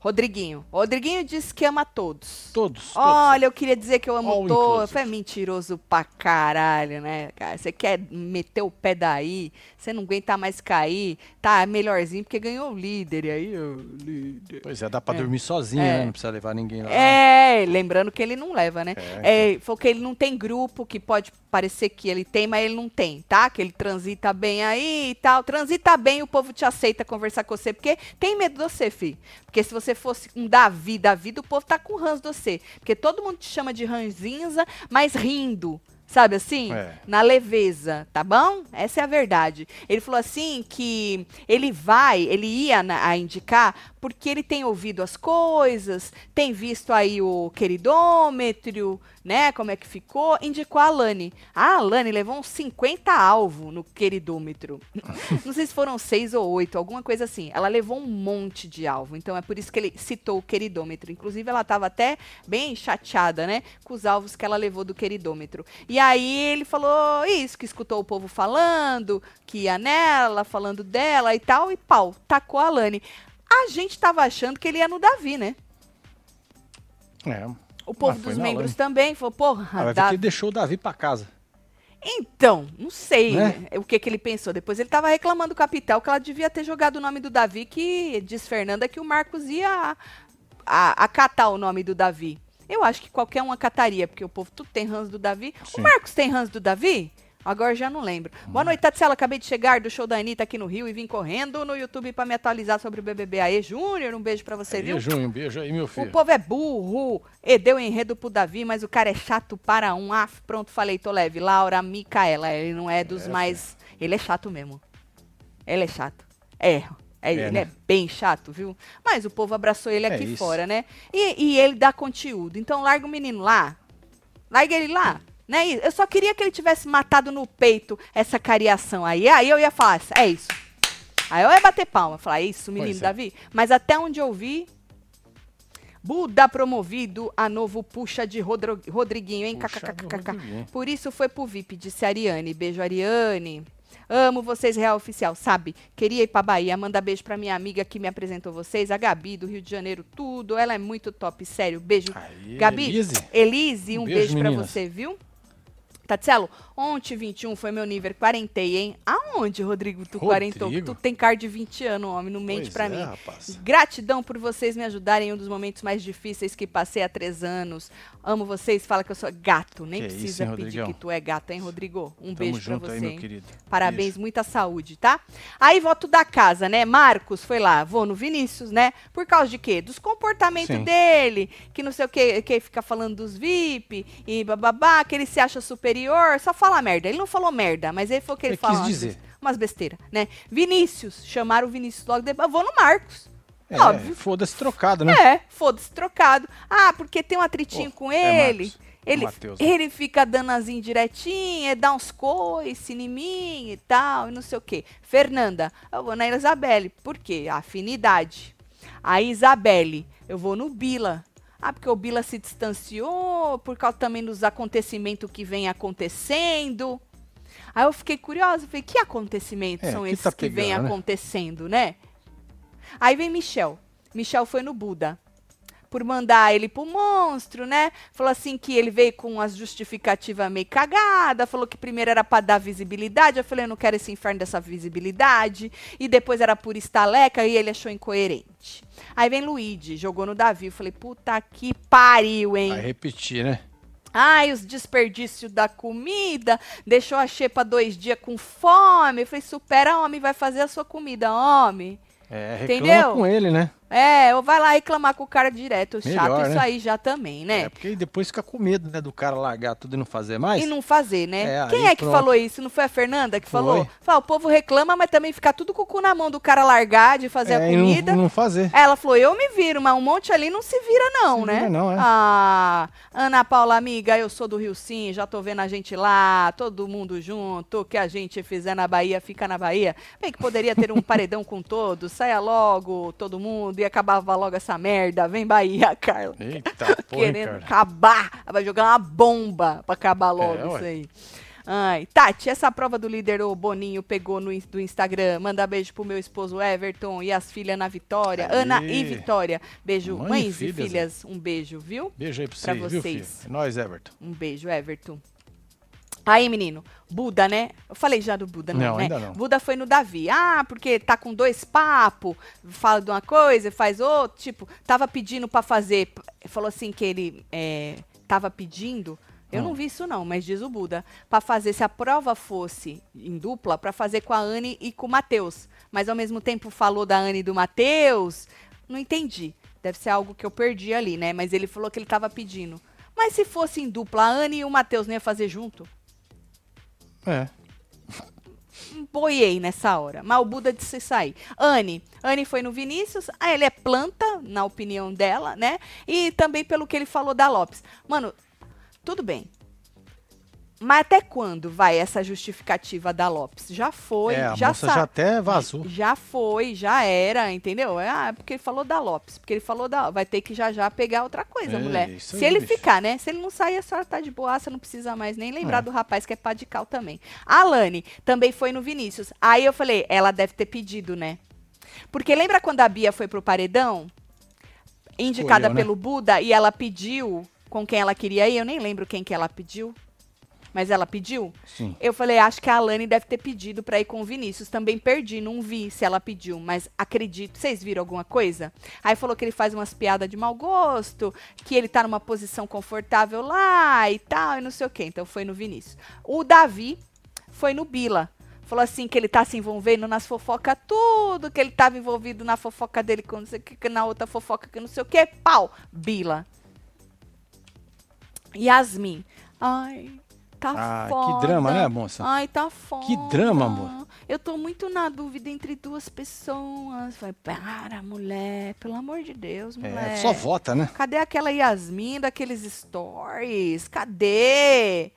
Rodriguinho. Rodriguinho disse que ama todos. Todos. todos. Olha, eu queria dizer que eu amo All todos. inclusive. É mentiroso pra caralho, né, cara? Você quer meter o pé daí, você não aguenta mais cair, tá melhorzinho porque ganhou o líder. E aí, o líder. Pois é, dá pra É. dormir sozinho, É. né? Não precisa levar ninguém lá. É, lembrando que ele não leva, né? É, É, falou que ele não tem grupo, que pode parecer que ele tem, mas ele não tem, tá? Que ele transita bem aí e tal. Transita bem, o povo te aceita conversar com você, porque tem medo de você, fi. Porque se você fosse um Davi da vida, o povo tá com ranço de você. Porque todo mundo te chama de ranzinza, mas rindo. Sabe assim? É. Na leveza, tá bom? Essa é a verdade. Ele falou assim que ele vai, ele ia na- a indicar porque ele tem ouvido as coisas, tem visto aí o queridômetro, né? Como é que ficou? Indicou a Alane. A Alane levou uns 50 alvo no queridômetro. [laughs] Não sei se foram seis ou oito, alguma coisa assim. Ela levou um monte de alvo. Então é por isso que ele citou o queridômetro. Inclusive, ela estava até bem chateada, né? Com os alvos que ela levou do queridômetro. E aí ele falou isso, que escutou o povo falando, que ia nela, falando dela e tal, e pau, tacou a Alane. A gente tava achando que ele ia no Davi, né? É. O povo Ah, dos membros também falou, porra, Ah, Davi. ele deixou o Davi pra casa. Então, não sei Né? né, o que, que ele pensou. Depois ele tava reclamando do Capital que ela devia ter jogado o nome do Davi, que diz Fernanda que o Marcos ia a- acatar o nome do Davi. Eu acho que qualquer um acataria, porque o povo tudo tem ranço do Davi. Sim. O Marcos tem ranço do Davi? Agora já não lembro. Boa noite, Tatsela. Acabei de chegar do show da Anitta aqui no Rio e vim correndo no YouTube pra me atualizar sobre o BBB. Aê, Júnior, um beijo pra você, viu? Aí, Junho, um beijo aí, meu O filho. povo é burro. E deu enredo pro Davi, mas o cara é chato para um. Ah, pronto, falei, tô leve. Laura Micaela. Ele não é dos mais. Ele é chato mesmo. Ele é chato. É. é, ele né? é bem chato, viu? Mas o povo abraçou ele É aqui fora, né? E, e ele dá conteúdo. Então larga o menino lá. Larga ele lá. Né? Eu só queria que ele tivesse matado no peito essa cariação aí. Aí eu ia falar, é isso. Aí eu ia bater palma, falar, é isso, menino é. Davi. Mas até onde eu vi, Buda promovido a novo puxa de Rodro- Rodriguinho, hein? Rodriguinho. Por isso foi pro VIP, disse a Ariane. Beijo, Ariane. Amo vocês, Real Oficial, sabe? Queria ir pra Bahia, mandar beijo pra minha amiga que me apresentou vocês, a Gabi, do Rio de Janeiro, tudo. Ela é muito top, sério. Beijo. Aí, Gabi, Elise. Elise, um Um beijo, beijo, pra você, viu? Tatselo, ontem 21 foi meu nível 40, hein? Aonde, Rodrigo, tu Rodrigo? 40? Tu tem cara de 20 anos, homem, não mente Pois pra é, mim. rapaz. Gratidão por vocês me ajudarem em um dos momentos mais difíceis que passei há três anos. Amo vocês, fala que eu sou gato. Nem Que precisa isso, pedir Rodrigão? que tu é gato, hein, Rodrigo? Um Tamo beijo pra junto você. aí, meu hein? querido. Parabéns, Beijo. muita saúde, tá? Aí voto da casa, né? Marcos foi lá, vou no Vinícius, né? Por causa de quê? Dos comportamentos Sim. dele, que não sei o que, que fica falando dos VIP e bababá, que ele se acha superior, só fala merda. Ele não falou merda, mas ele falou que ele Ele fala quis umas, dizer. umas besteiras, né? Vinícius, chamaram o Vinícius logo depois, eu vou no Marcos. É, Óbvio. Foda-se trocado, né? É, foda-se, trocado. Ah, porque tem um atritinho Pô, com é ele. Marcos, ele, Mateus. ele fica dando as indiretinhas, dá uns coice em mim e tal, e não sei o quê. Fernanda, eu vou na Isabelle. Por quê? Afinidade. A Isabelle, eu vou no Bila. Ah, porque o Bila se distanciou, por causa também dos acontecimentos que vem acontecendo. Aí eu fiquei curiosa, falei, que acontecimentos É, são que esses tá que vêm pegando, né? acontecendo, né? Aí vem Michel. Michel foi no Buda. Por mandar ele pro monstro, né? Falou assim que ele veio com as justificativas meio cagada. Falou que primeiro era pra dar visibilidade. Eu falei, eu não quero esse inferno dessa visibilidade. E depois era por estaleca e ele achou incoerente. Aí vem Luigi, jogou no Davi. Eu falei, puta que pariu, hein? Vai repetir, né? Ai, os desperdícios da comida, deixou a xepa dois dias com fome. Eu falei, supera, homem, vai fazer a sua comida, homem. É, reclama Entendeu? com ele, né? É, ou vai lá reclamar com o cara direto. Chato Melhor, isso né? aí já também, né? É, porque depois fica com medo, né, do cara largar tudo e não fazer mais. E não fazer, né? É, Quem é que pronto. falou isso? Não foi a Fernanda que Foi. falou? Fala, o povo reclama, mas também fica tudo com o cu na mão do cara largar de fazer é, a e não- comida. não, fazer. Ela falou, eu me viro, mas um monte ali não se vira não, Se né? vira não, é. Ah, Ana Paula, amiga, eu sou do Rio Sim, já tô vendo a gente lá, todo mundo junto, o que a gente fizer na Bahia, fica na Bahia. Bem que poderia ter um [laughs] paredão com todos, saia logo, todo mundo, e acabava logo essa merda. Vem Bahia, [laughs] Carla. Eita, [laughs] porra, Querendo cara. acabar, vai jogar uma bomba pra acabar logo É, ué. isso aí. Ai, Tati, essa prova do líder o Boninho pegou no do Instagram. Manda beijo pro meu esposo Everton e as filhas na Vitória. Aê. Ana e Vitória. Beijo, Mãe e mães e filhas, filhas. Um beijo, viu? Beijo aí pra Pra vocês, viu, vocês. filho? É nóis, Everton. Um beijo, Everton. Aí, menino, Buda, né? Eu falei já do Buda, não, Não, né? ainda não. Buda foi no Davi. Ah, porque tá com dois papos, fala de uma coisa, faz outra. Tipo, tava pedindo pra fazer. Falou assim que ele é, tava pedindo. Eu Hum. não vi isso não, mas diz o Buda, Pra fazer se a prova fosse em dupla, pra fazer com a Anne e com o Matheus. Mas ao mesmo tempo falou da Anne e do Matheus. Não entendi. Deve ser algo que eu perdi ali, né? Mas ele falou que ele tava pedindo. Mas se fosse em dupla, a Anne e o Matheus não ia fazer junto? É. [laughs] boiei nessa hora. Mas o Buda disse sair. Anne. Anne foi no Vinícius. Ah, ele é planta, na opinião dela, né? E também pelo que ele falou da Lopes. Mano, tudo bem. Mas até quando vai essa justificativa da Lopes? Já foi, é, a já moça sa- já até vazou. Já foi, já era, entendeu? Ah, é porque ele falou da Lopes, porque ele falou da. Vai ter que já já pegar outra coisa, É, mulher. isso Se aí, ele bicho. ficar, né? Se ele não sair, a senhora tá de boaça, não precisa mais nem lembrar É. do rapaz que é pá de cal também. A Alane também foi no Vinícius. Aí eu falei, ela deve ter pedido, né? Porque lembra quando a Bia foi pro paredão? Indicada Escolheu, né? pelo Buda e ela pediu com quem ela queria ir? Eu nem lembro quem que ela pediu. Mas ela pediu? Sim. Eu falei, acho que a Alane deve ter pedido pra ir com o Vinícius. Também perdi, não vi se ela pediu, mas acredito. Vocês viram alguma coisa? Aí falou que ele faz umas piadas de mau gosto, que ele tá numa posição confortável lá e tal, e não sei o quê. Então foi no Vinícius. O Davi foi no Bila. Falou assim que ele tá se envolvendo nas fofocas tudo, que ele tava envolvido na fofoca dele com não sei o que, na outra fofoca que não sei o que. Pau! Bila. Yasmin. Ai, tá Ah, que foda. drama, né, moça? Ai, tá foda. Que drama, amor. Eu tô muito na dúvida entre duas pessoas. Falei, para, mulher, pelo amor de Deus, mulher. É, só vota, né? Cadê aquela Yasmin daqueles stories? Cadê?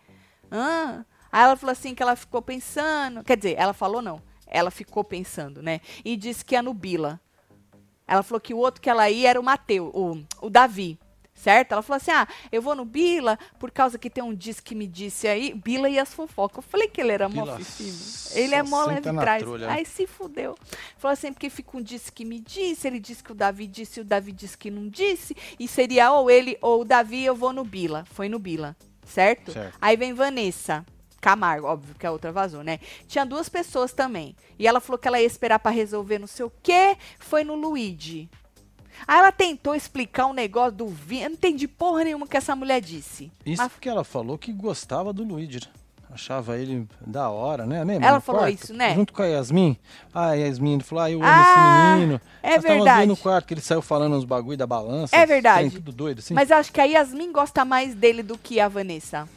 Hã? Aí ela falou assim que ela ficou pensando. Quer dizer, ela falou não. Ela ficou pensando, né? E disse que ia no Bila. Ela falou que o outro que ela ia era o Mateu, o, o Davi. Certo? Ela falou assim: ah, eu vou no Bila por causa que tem um disco que me disse aí, Bila e as fofocas. Eu falei que ele era mó fifinho. Ele é mó leve trás. Aí se fudeu. Falou assim, porque fica um disse que me disse, ele disse que o Davi disse, o Davi disse que não disse, e seria ou ele ou o Davi, eu vou no Bila. Foi no Bila, certo? Certo. Aí vem Vanessa Camargo, óbvio que a outra vazou, né? Tinha duas pessoas também. E ela falou que ela ia esperar pra resolver não sei o quê, foi no Luigi. Aí ela tentou explicar um negócio do vinho, eu não entendi porra nenhuma que essa mulher disse. Isso Mas porque ela falou que gostava do Luigi. Achava ele da hora, né? Lembra? Ela falou quarto, isso, né? Junto com a Yasmin. Ah, a Yasmin falou, ah, eu amo Ah, esse menino. é Nós verdade. no quarto que ele saiu falando uns bagulho da balança. É verdade. trem tudo doido, assim. Mas acho que a Yasmin gosta mais dele do que a Vanessa.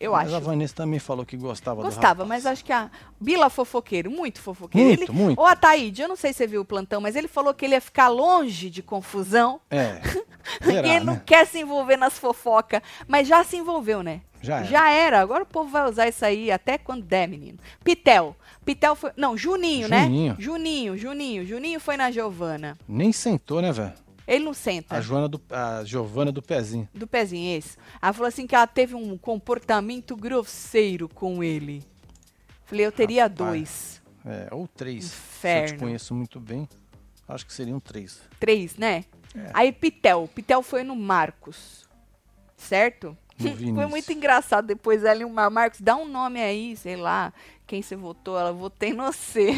Eu Mas acho. a Vanessa também falou que gostava do Gostava, mas acho que a Bila fofoqueiro, muito fofoqueiro. Muito, ele, muito. Ou a Taíde, eu não sei se você viu o plantão, mas ele falou que ele ia ficar longe de confusão, É. [laughs] Será, ele não né? quer se envolver nas fofocas, mas já se envolveu, né? Já era. Já era. Agora o povo vai usar isso aí até quando der, menino. Pitel. Pitel foi. Não, Juninho, Juninho. né? Juninho, Juninho. Juninho foi na Giovana. Nem sentou, né, velho? Ele não senta. A Joana do. A Giovana do pezinho. Do pezinho, esse. Ela falou assim que ela teve um comportamento grosseiro com ele. Falei, eu teria Rapaz. dois. É, ou três. Se eu Inferno. te conheço muito bem, acho que seriam três. Três, né? É. Aí Pitel. Pitel foi no Marcos. Certo? [laughs] Foi muito engraçado depois ela e o Mar- Marcos. Dá um nome aí, sei lá. Quem você votou? Ela votei no você.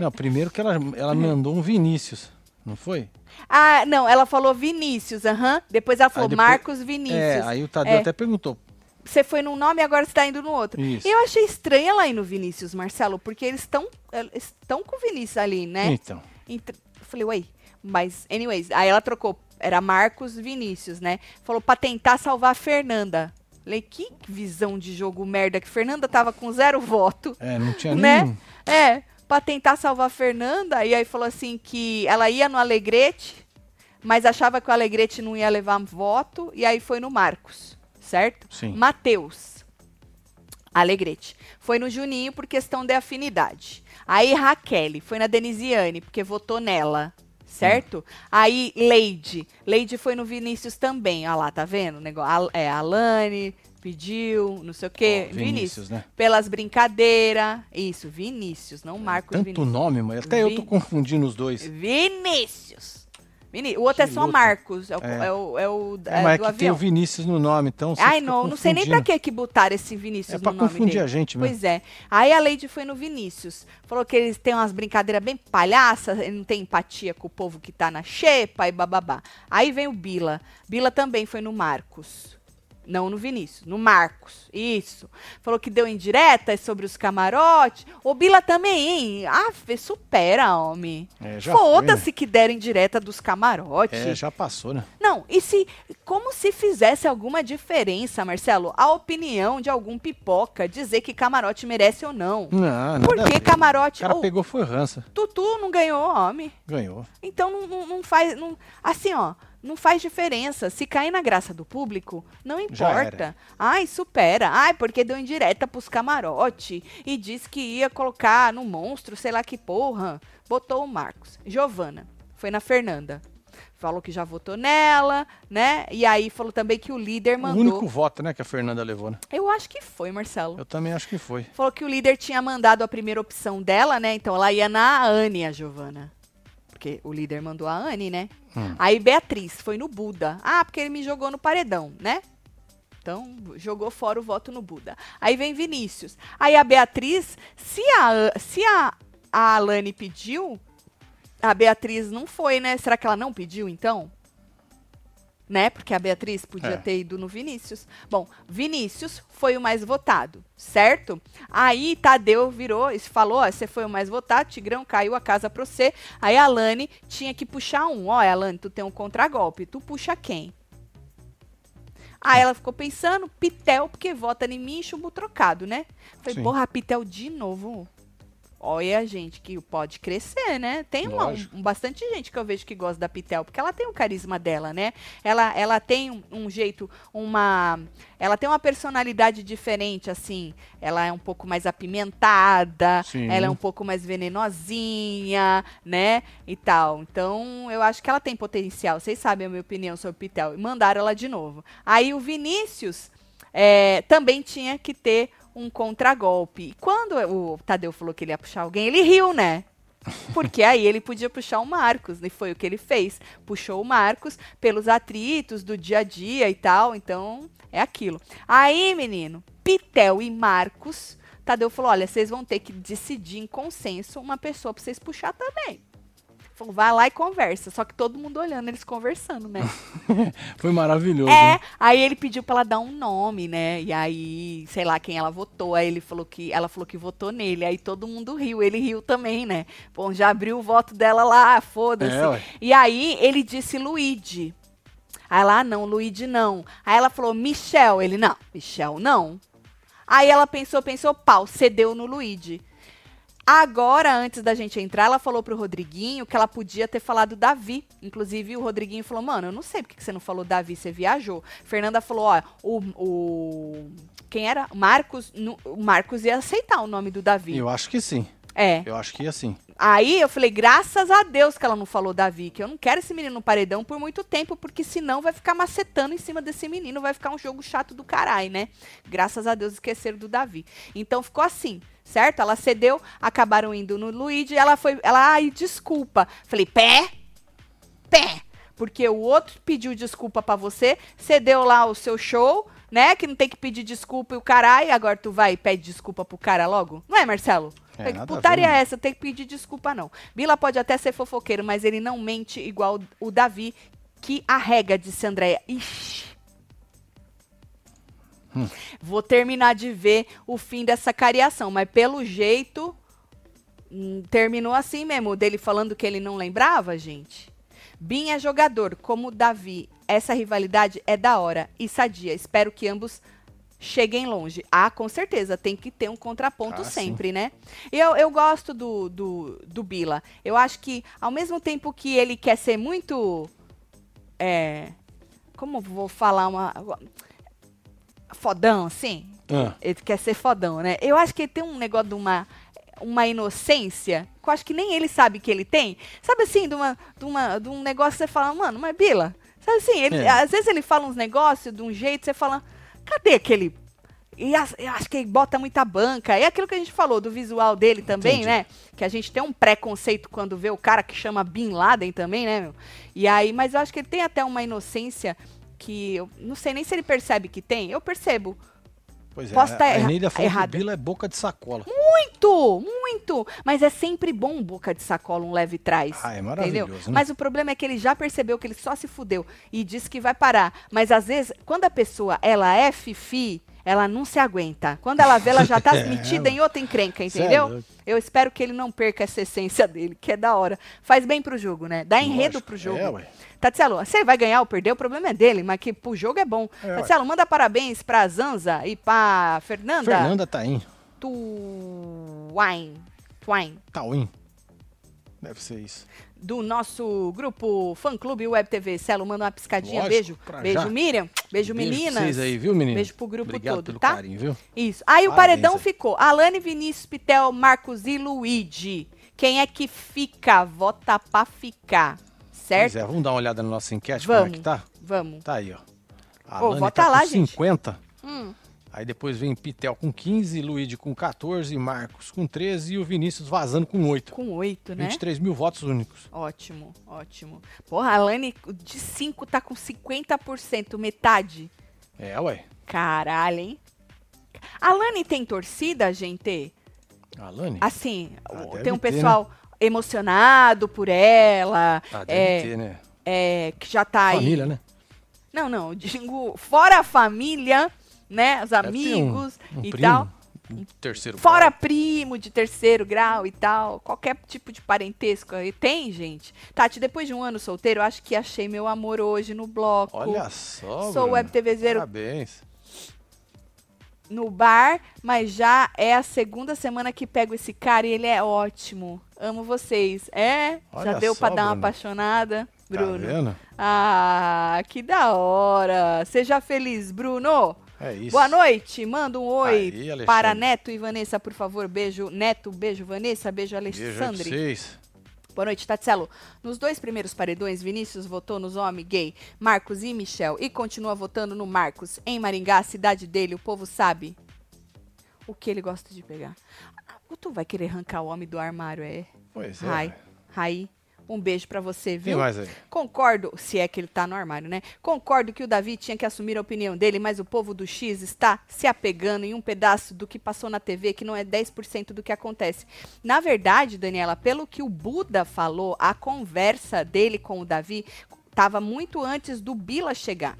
Não, primeiro que ela, ela [laughs] mandou um Vinícius, não foi? ah, não. Ela falou Vinícius, aham. Depois ela falou depois- Marcos Vinícius. É, aí o Tadeu É. até perguntou. Você foi num nome e agora você tá indo no outro. Isso. Eu achei estranho ela ir no Vinícius, Marcelo, porque eles estão estão com o Vinícius ali, né? Então, falei, uai, Mas, anyways, aí ela trocou. Era Marcos Vinícius, né? Falou pra tentar salvar a Fernanda. Falei, que visão de jogo merda que Fernanda tava com zero voto. É, não tinha Né? nenhum. É, pra tentar salvar a Fernanda. E aí falou assim que ela ia no Alegrete, mas achava que o Alegrete não ia levar voto. E aí foi no Marcos, certo? Sim. Matheus. Alegrete. Foi no Juninho por questão de afinidade. Aí Raquel foi na Denisiane, porque votou nela. Certo? Aí Leide. Leide foi no Vinícius também. Olha lá, tá vendo? o Negócio. Al- É, Alane pediu, não sei o quê. Ó, Vinícius, né? Pelas brincadeiras. Isso, Vinícius, não Marcos Tanto Vinícius. nome, mas até eu tô confundindo os dois. Vinícius. Vini- O outro Que é só luta. Marcos. É o, É. é o, é o É, é mas é do que tem o avião. Vinícius no nome, então Ai, não, não sei nem pra que que botaram esse Vinícius É pra no nome confundir dele. a gente mesmo. Pois é. Aí a Lady foi no Vinícius. Falou que eles têm umas brincadeiras bem palhaças, ele não tem empatia com o povo que tá na xepa e bababá. Aí vem o Bila. Bila também foi no Marcos. Não no Vinícius, no Marcos. Isso. Falou que deu indiretas sobre os camarotes. O Bila também, hein? Ah, supera, homem. É, Foda-se que deram indireta dos camarotes. É, já passou, né? Não, e se. Como se fizesse alguma diferença, Marcelo, a opinião de algum pipoca dizer que camarote merece ou não? Não, nada Por a que ver. camarote. O cara Ô, pegou foi rança. Tutu não ganhou, homem. Ganhou. Então não, não, não faz. Não, assim, ó. Não faz diferença. Se cair na graça do público, não importa. Ai, supera. Ai, porque deu indireta pros camarote e disse que ia colocar no monstro, sei lá que porra. Botou o Marcos. Giovana. Foi na Fernanda. Falou que já votou nela, né? E aí falou também que o líder O mandou. único voto, né, que a Fernanda levou, né? Eu acho que foi, Marcelo. Eu também acho que foi. Falou que o líder tinha mandado a primeira opção dela, né? Então ela ia na Anne, a Giovana. Porque o líder mandou a Anne, né? Hum. Aí Beatriz foi no Buda. Ah, porque ele me jogou no paredão, né? Então, jogou fora o voto no Buda. Aí vem Vinícius. Aí a Beatriz, se a, se a, a Alane pediu, a Beatriz não foi, né? Será que ela não pediu, então? Né? Porque a Beatriz podia É. ter ido no Vinícius. Bom, Vinícius foi o mais votado, certo? Aí Tadeu virou e falou: ó, você foi o mais votado, Tigrão caiu a casa pra você. Aí a Alane tinha que puxar um. Ó, Alane, tu tem um contragolpe. Tu puxa quem? Aí ela ficou pensando, Pitel, porque vota em mim e chumbo trocado, né? Falei, Sim. porra, Pitel de novo. Olha, gente, que pode crescer, né? Tem uma, um- bastante gente que eu vejo que gosta da Pitel, porque ela tem o carisma dela, né? Ela, ela tem um, um jeito, uma. Ela tem uma personalidade diferente, assim. Ela é um pouco mais apimentada, Sim. ela é um pouco mais venenosinha, né? E tal. Então, eu acho que ela tem potencial. Vocês sabem a minha opinião sobre Pitel. E mandaram ela de novo. Aí o Vinícius é, também tinha que ter um contragolpe. E quando o Tadeu falou que ele ia puxar alguém, ele riu, né? Porque aí ele podia puxar o Marcos, e foi o que ele fez. Puxou o Marcos pelos atritos do dia a dia e tal, então é aquilo. Aí, menino, Pitel e Marcos, Tadeu falou: olha, vocês vão ter que decidir em consenso uma pessoa pra vocês puxar também. Falou, vai lá e conversa. Só que todo mundo olhando eles conversando, né? [laughs] Foi maravilhoso. É, aí ele pediu pra ela dar um nome, né? E aí, sei lá quem ela votou. Aí ele falou que ela falou que votou nele. Aí todo mundo riu, ele riu também, né? Bom, já abriu o voto dela lá, foda-se. É, e aí ele disse Luigi. Aí ela, ah, não, Luigi não. Aí ela falou Michel, ele não, Michel não. Aí ela pensou, pensou, pau, cedeu no Luigi. Agora, antes da gente entrar, ela falou pro Rodriguinho que ela podia ter falado Davi. Inclusive, o Rodriguinho falou: Mano, eu não sei porque que você não falou Davi, você viajou. Fernanda falou: Ó, o. o quem era? Marcos. no- o Marcos ia aceitar o nome do Davi. Eu acho que sim. É. Eu acho que ia sim. Aí eu falei, graças a Deus que ela não falou Davi, que eu não quero esse menino no paredão por muito tempo, porque senão vai ficar macetando em cima desse menino, vai ficar um jogo chato do caralho, né? Graças a Deus esqueceram do Davi. Então ficou assim, certo? Ela cedeu, acabaram indo no Luigi, ela foi, ela, ai, desculpa. Falei, pé, pé, porque o outro pediu desculpa pra você, cedeu lá o seu show, né? Que não tem que pedir desculpa e o caralho, agora tu vai e pede desculpa pro cara logo? Não é, Marcelo? É, que putaria é essa? Tem que pedir desculpa, não. Bila pode até ser fofoqueiro, mas ele não mente igual o Davi, que arrega, disse Andréia. Ixi. Hum. Vou terminar de ver o fim dessa cariação, mas pelo jeito hum, terminou assim mesmo, dele falando que ele não lembrava, gente. Bin é jogador, como Davi. Essa rivalidade é da hora e sadia. Espero que ambos cheguem longe. Ah, com certeza, tem que ter um contraponto Ah, sim. sempre, né? Eu, eu gosto do, do, do Bila. Eu acho que, ao mesmo tempo que ele quer ser muito. É. Como vou falar uma. Fodão, assim? Ah, Ele quer ser fodão, né? Eu acho que ele tem um negócio de uma, uma inocência que eu acho que nem ele sabe que ele tem. Sabe assim, de, uma, de, uma, de um negócio que você fala, mano, mas Bila, sabe assim, ele, É. às vezes ele fala uns negócios de um jeito, você fala, cadê aquele. E acho que ele bota muita banca. É aquilo que a gente falou do visual dele também, Entendi. né? Que a gente tem um preconceito quando vê o cara que chama Bin Laden também, né, meu? E aí, mas eu acho que ele tem até uma inocência que eu não sei nem se ele percebe que tem. Eu percebo. pois é. Posso tá a Eneida falou que o. Bila é boca de sacola. Muito, muito. Mas é sempre bom boca de sacola um leve trás. Ah, é Entendeu? maravilhoso, né? Mas o problema é que ele já percebeu que ele só se fudeu e disse que vai parar. Mas às vezes, quando a pessoa ela é fifi, ela não se aguenta. Quando ela vê, ela já tá [laughs] É, metida em outra encrenca, é entendeu? Eu espero que ele não perca essa essência dele, que é da hora. Faz bem pro jogo, né? Dá enredo pro jogo. É, ué. Tatselo, se ele vai ganhar ou perder, o problema é dele, mas que pro jogo é bom. É, ué. Tatselo, manda parabéns pra Zanza e pra Fernanda. Fernanda Taim. Twine. Twine. Tauim. Deve ser isso. Do nosso grupo fã clube Web TV. Celo, manda uma piscadinha. Lógico, beijo. Beijo, já. Miriam. Beijo, pra meninas. vocês aí, viu, meninas? Beijo pro grupo Obrigado todo, pelo tá? carinho, viu? Isso. Aí o paredão aí. ficou Alane, Vinícius, Pitel, Marcos e Luigi. Quem é que fica? Vota pra ficar. Certo? Pois é, vamos dar uma olhada na nossa enquete, como é Vamos. que tá? Vamos. Tá aí, ó. Alane vota tá lá, com gente. 50. Hum. Aí depois vem Pitel com 15, Luigi com 14, Marcos com 13 e o Vinícius vazando com 8. Com oito, né? 23 mil votos únicos. Ótimo, ótimo. Porra, a Alane de 5 tá com 50%, metade. É, ué. Caralho, hein? A Alane tem torcida, gente? A Alane? Assim, Ah, tem um ter, pessoal emocionado por ela, Ah, é, ter, né? é, que já tá aí. Família, né? Não, não, digo fora a família, né? Os amigos um, um e primo, tal. terceiro Fora grau. primo de terceiro grau e tal, qualquer tipo de parentesco aí. Tem, gente. Tati, depois de um ano solteiro, acho que achei meu amor hoje no bloco. Olha só, Sou web TVzeiro Parabéns. no bar, mas já é a segunda semana que pego esse cara e ele é ótimo. Amo vocês. É? já Olha deu pra só, dar uma Bruno. apaixonada, Bruno? Tá vendo? ah, que da hora. Seja feliz, Bruno. É isso. Boa noite. Manda um oi Aí, para Neto e Vanessa, por favor. Beijo, Neto. Beijo, Vanessa. Beijo, Beijo Alexandre. vocês. Boa noite, Tatselo. Nos dois primeiros paredões, Vinícius votou nos homens gay, Marcos e Michel, e continua votando no Marcos. Em Maringá, a cidade dele, o povo sabe o que ele gosta de pegar. Ah, Tu vai querer arrancar o homem do armário, é? Pois é. Rai. Rai, um beijo pra você, viu? mais aí? Concordo, se é que ele tá no armário, né? Concordo que o Davi tinha que assumir a opinião dele, mas o povo do X está se apegando em um pedaço do que passou na TV, que não é 10% do que acontece. Na verdade, Daniela, pelo que o Buda falou, a conversa dele com o Davi estava muito antes do Bila chegar.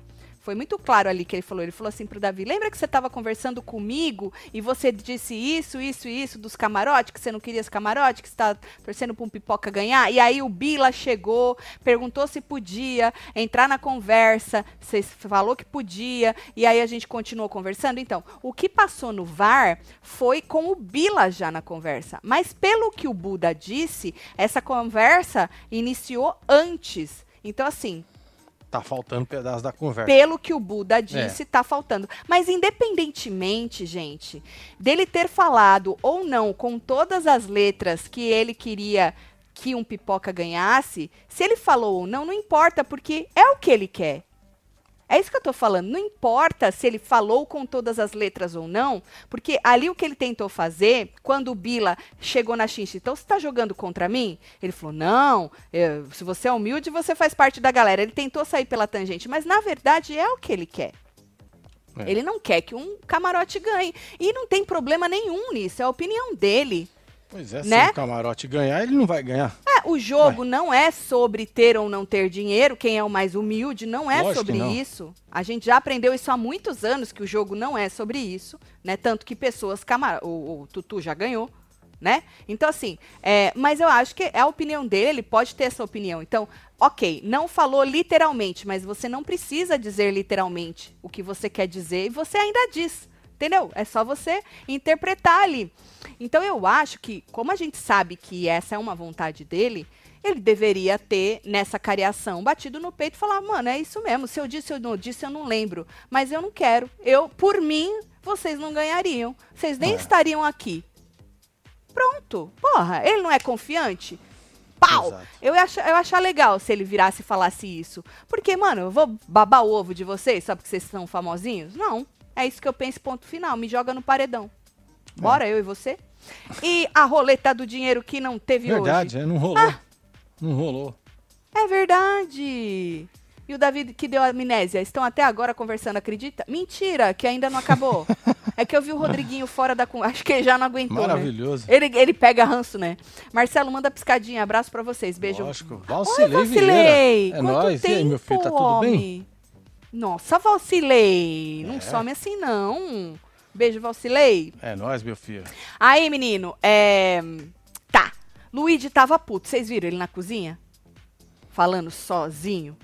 Foi muito claro ali que ele falou. Ele falou assim pro Davi: lembra que você estava conversando comigo e você disse isso, isso e isso dos camarotes, que você não queria os camarotes, que você tá torcendo pra um pipoca ganhar? E aí o Bila chegou, perguntou se podia entrar na conversa, você falou que podia, e aí a gente continuou conversando. Então, o que passou no VAR foi com o Bila já na conversa. Mas pelo que o Buda disse, essa conversa iniciou antes. Então, assim, Tá faltando pedaço da conversa. pelo que o Buda disse, tá faltando. Mas independentemente, gente, dele ter falado ou não com todas as letras que ele queria que um pipoca ganhasse, se ele falou ou não, não importa, porque é o que ele quer. É isso que eu tô falando. Não importa se ele falou com todas as letras ou não, porque ali o que ele tentou fazer, quando o Bila chegou na Xinxi, então você tá jogando contra mim? Ele falou: não, eu- se você é humilde, você faz parte da galera. Ele tentou sair pela tangente, mas na verdade é o que ele quer. É. Ele não quer que um camarote ganhe. E não tem problema nenhum nisso, é a opinião dele. Pois é, Né? se o camarote ganhar, ele não vai ganhar. É, o jogo não é sobre ter ou não ter dinheiro, quem é o mais humilde, não é Lógico sobre não. isso. A gente já aprendeu isso há muitos anos, que o jogo não é sobre isso, né? Tanto que pessoas, camar... o, o Tutu já ganhou, né? Então, assim, é, mas eu acho que é a opinião dele, ele pode ter essa opinião. Então, ok, não falou literalmente, mas você não precisa dizer literalmente o que você quer dizer e você ainda diz. Entendeu? É só você interpretar ali. Então eu acho que, como a gente sabe que essa é uma vontade dele, ele deveria ter, nessa cariação, batido no peito e falar, mano, é isso mesmo. Se eu disse ou não disse, eu não lembro. Mas eu não quero. Eu, por mim, vocês não ganhariam. Vocês nem é. estariam aqui. Pronto. Porra, ele não é confiante? Pau! Exato. Eu ia, achar, eu ia achar legal se ele virasse e falasse isso. Porque, mano, eu vou babar o ovo de vocês só porque vocês são famosinhos? Não. É isso que eu penso, ponto final. Me joga no paredão. Bora, é. eu e você? E a roleta do dinheiro que não teve verdade, hoje? Verdade, é, não rolou. Ah, não rolou. É verdade. E o David que deu amnésia, estão até agora conversando, acredita? Mentira, que ainda não acabou. [laughs] é que eu vi o Rodriguinho fora da... Acho que ele já não aguentou, né? Maravilhoso. Né? Ele, ele pega ranço, né? Marcelo, manda piscadinha. Abraço pra vocês. Beijo. Lógico. Valcilei, Oi. É nóis. Tempo, e aí, meu filho, tá tudo bem? Nossa, Valcilei. É. Não some assim, não. Beijo, Valcilei. É nóis, meu filho. Aí, menino, é... Tá. Luigi tava puto. Vocês viram ele na cozinha? Falando sozinho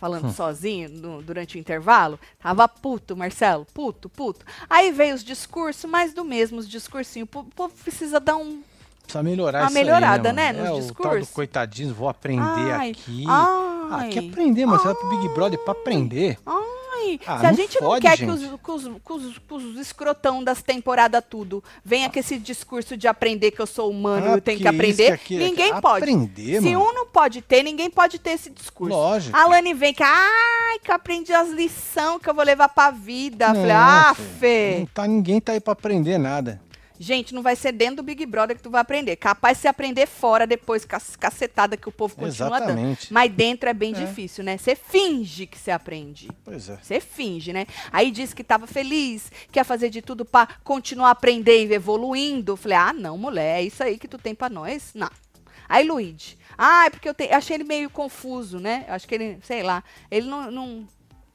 falando hum. sozinho no, durante o intervalo. Tava puto, Marcelo, puto, puto. Aí veio os discursos, mais do mesmo, os discursinhos. O povo precisa dar um. Precisa melhorar Uma melhorada, aí, né, né nos é, discursos. O coitadinho, vou aprender ai, aqui. Ai, ah, quer aprender, mas você vai pro Big Brother pra aprender. Ai, ah, se a gente fode, não quer gente. que os, que, os, que, os, escrotão das temporadas tudo venha com esse discurso de aprender que eu sou humano e ah, eu tenho que, aprender, isso, que ninguém que... pode. Aprender, se mano. um não pode ter, ninguém pode ter esse discurso. Lógico. A Lani vem que, ai, que eu aprendi as lições que eu vou levar pra vida. Não, Falei, ah, Fê. Não tá, ninguém tá aí pra aprender nada. Gente, não vai ser dentro do Big Brother que tu vai aprender. Capaz de você aprender fora depois, cacetada que o povo continua Exatamente. dando. Mas dentro é bem é. difícil, né? Você finge que você aprende. Pois é. Você finge, né? Aí disse que estava feliz, que ia fazer de tudo para continuar aprendendo e evoluindo. Falei, ah, não, mulher, é isso aí que tu tem para nós? Não. Aí, Luigi. Ah, é porque eu te... achei ele meio confuso, né? Acho que ele, sei lá, ele não, não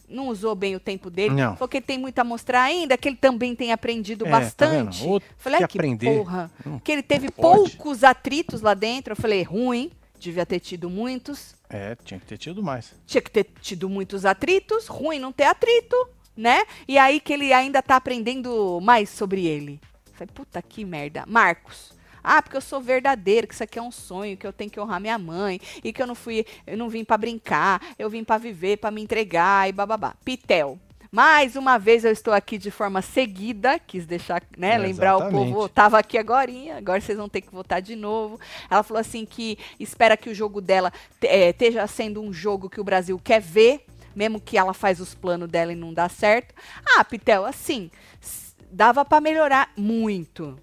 não usou bem o tempo dele. Não. Porque tem muito a mostrar ainda, que ele também tem aprendido é, tá bastante. Tá falei, que, que aprender. porra. que ele teve poucos atritos lá dentro. Eu falei, ruim, devia ter tido muitos. É, tinha que ter tido mais. Tinha que ter tido muitos atritos, ruim não ter atrito, né? E aí que ele ainda tá aprendendo mais sobre ele. Eu falei, puta que merda. Marcos, ah, porque eu sou verdadeiro, que isso aqui é um sonho, que eu tenho que honrar minha mãe e que eu não fui, eu não vim para brincar, eu vim para viver, para me entregar e bababá. Pitel. Mais uma vez eu estou aqui de forma seguida, quis deixar, né, é, lembrar o povo, tava aqui agora, agora vocês vão ter que votar de novo. Ela falou assim que espera que o jogo dela é, esteja sendo um jogo que o Brasil quer ver, mesmo que ela faz os planos dela e não dá certo. Ah, Pitel, assim, dava para melhorar muito.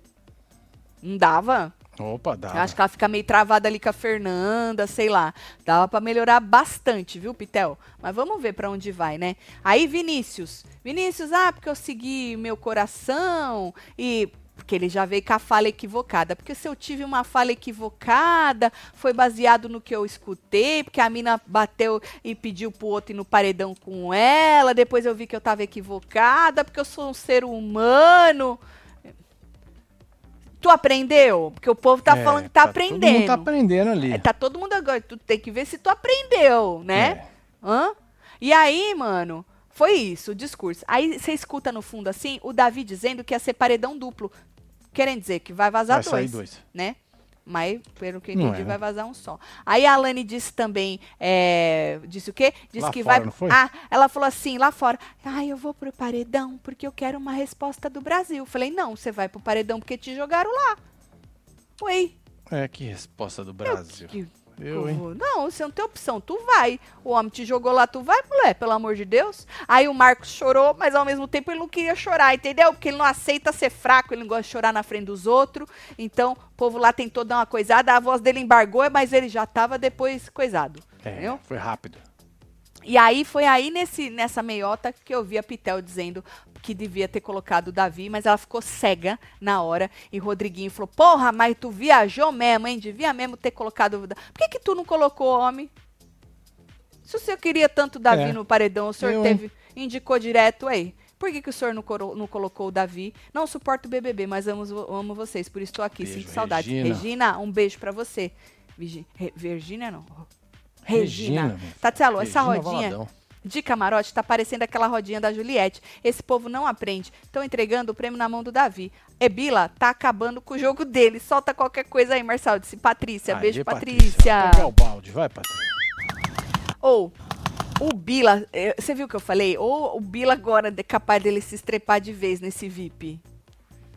Não dava? Opa, dava. Eu acho que ela fica meio travada ali com a Fernanda, sei lá. Dava para melhorar bastante, viu, Pitel? Mas vamos ver para onde vai, né? Aí, Vinícius. Vinícius, ah, porque eu segui meu coração e porque ele já veio com a fala equivocada. Porque se eu tive uma fala equivocada, foi baseado no que eu escutei, porque a mina bateu e pediu pro outro ir no paredão com ela, depois eu vi que eu tava equivocada, porque eu sou um ser humano. Tu aprendeu? Porque o povo tá é, falando que tá, tá aprendendo. Todo mundo tá aprendendo ali. É, tá todo mundo agora. Tu tem que ver se tu aprendeu, né? É. Hã? E aí, mano, foi isso, o discurso. Aí você escuta no fundo assim, o Davi dizendo que ia ser paredão duplo. Querendo dizer que vai vazar vai dois, dois. Né? Mas, pelo que eu entendi, é, vai né? vazar um só. Aí a Alane disse também, é, disse o quê? Disse lá que fora, vai. Não foi? Ah, ela falou assim, lá fora. Ah, eu vou pro paredão porque eu quero uma resposta do Brasil. Falei, não, você vai pro paredão porque te jogaram lá. Ué. É, que resposta do Brasil. Eu, que, eu, hein? Não, você não tem opção. Tu vai. O homem te jogou lá, tu vai, mulher, pelo amor de Deus. Aí o Marcos chorou, mas ao mesmo tempo ele não queria chorar, entendeu? Porque ele não aceita ser fraco, ele não gosta de chorar na frente dos outros. Então, o povo lá tentou dar uma coisada, a voz dele embargou, mas ele já tava depois coisado. É, entendeu? foi rápido. E aí foi aí nesse, nessa meiota que eu vi a Pitel dizendo que devia ter colocado o Davi, mas ela ficou cega na hora. E Rodriguinho falou: Porra, mas tu viajou mesmo, hein? Devia mesmo ter colocado o Davi. Por que, que tu não colocou, homem? Se o senhor queria tanto o Davi é. no paredão, o senhor eu, teve, indicou direto aí. Por que, que o senhor não, coro- não colocou o Davi? Não suporto o BBB, mas amo, amo vocês, por isso estou aqui, Beijo, sinto saudade. Regina. Regina, um beijo pra você. Virgínia não. Regina. Regina. Tatielo, essa rodinha Valadão. de camarote tá parecendo aquela rodinha da Juliette. Esse povo não aprende. Estão entregando o prêmio na mão do Davi. Ebila tá acabando com o jogo dele. Solta qualquer coisa aí, Marçal. Disse Patrícia. Beijo, Aê, Patrícia. Pegar o balde, vai, Patrícia. Ou, o Bila, eh, você viu o que eu falei? Ou o Bila agora é capaz dele se estrepar de vez nesse VIP.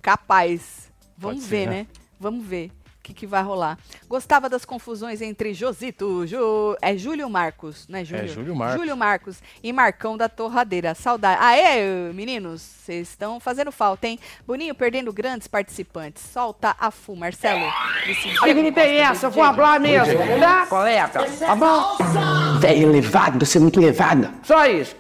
Capaz. Vamos Pode ver, ser, né? né? Vamos ver que, que vai rolar. Gostava das confusões entre Josito, Ju, é Júlio Marcos, né, Júlio? Júlio Marcos. Júlio Marcos e Marcão da Torradeira. Saudade. Aê, meninos, vocês estão fazendo falta, hein? Boninho perdendo grandes participantes. Solta a FU, Marcelo. Olha que não tem essa, eu vou falar mesmo, tá, colega? Tá bom? Velho elevado, você é muito elevada. Só isso.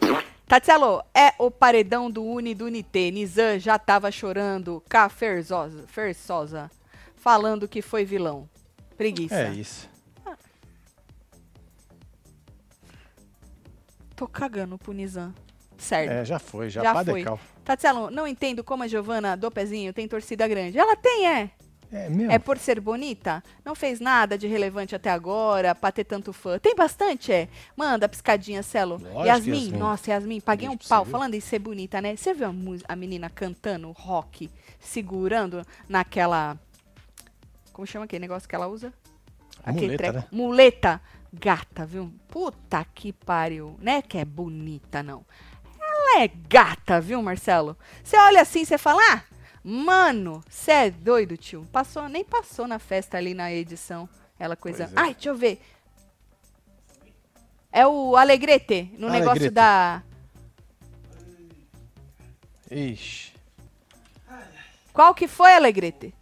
Tatielo, é o paredão do Uni do Unité. Nizam já tava chorando. K. Ferzosa, Fersosa, falando que foi vilão. Preguiça. É isso. Tô cagando pro Nizam. Certo. É, já foi, já, Já foi. Tatielo, não entendo como a Giovana do Pezinho tem torcida grande. Ela tem, é. É mesmo? É por ser bonita? Não fez nada de relevante até agora pra ter tanto fã. Tem bastante, é? Manda piscadinha, Celo. Lógico, Yasmin, Yasmin. nossa, Yasmin, paguei um pau falando em ser bonita, né? Você viu a, a menina cantando rock, segurando naquela. Como chama aquele negócio que ela usa? Muleta, né? Muleta. Gata, viu? Puta que pariu. Não é que é bonita, não. Ela é gata, viu, Marcelo? Você olha assim, você fala, ah, mano, você é doido, tio. Passou, nem passou na festa ali na edição. Ela coisa. É. Ai, deixa eu ver. É o Alegrete, no negócio Alegrete. da. Ixi. Qual que foi, Alegrete?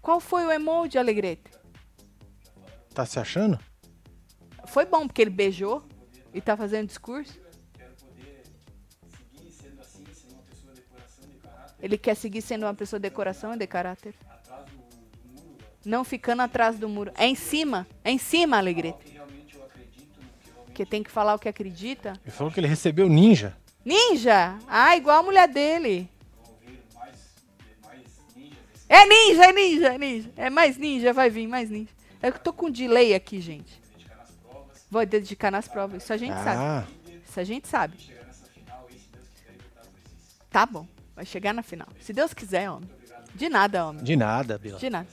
Qual foi o emoji, Alegrete? Tá se achando? Foi bom, porque ele beijou e tá fazendo discurso. Ele quer seguir sendo uma pessoa de decoração e de caráter. Não ficando atrás do muro. É em cima. É em cima, Alegrete. Que tem que falar o que acredita. Ele falou que ele recebeu ninja. Ninja! Ah, igual a mulher dele. É ninja, é ninja, é ninja. É mais ninja, vai vir, mais ninja. É que eu tô com delay aqui, gente. Vou dedicar nas provas. Isso a gente sabe. Ah, Isso a gente sabe. Tá bom. Vai chegar na final. Se Deus quiser, homem. De nada, homem. de nada, Bila. De nada.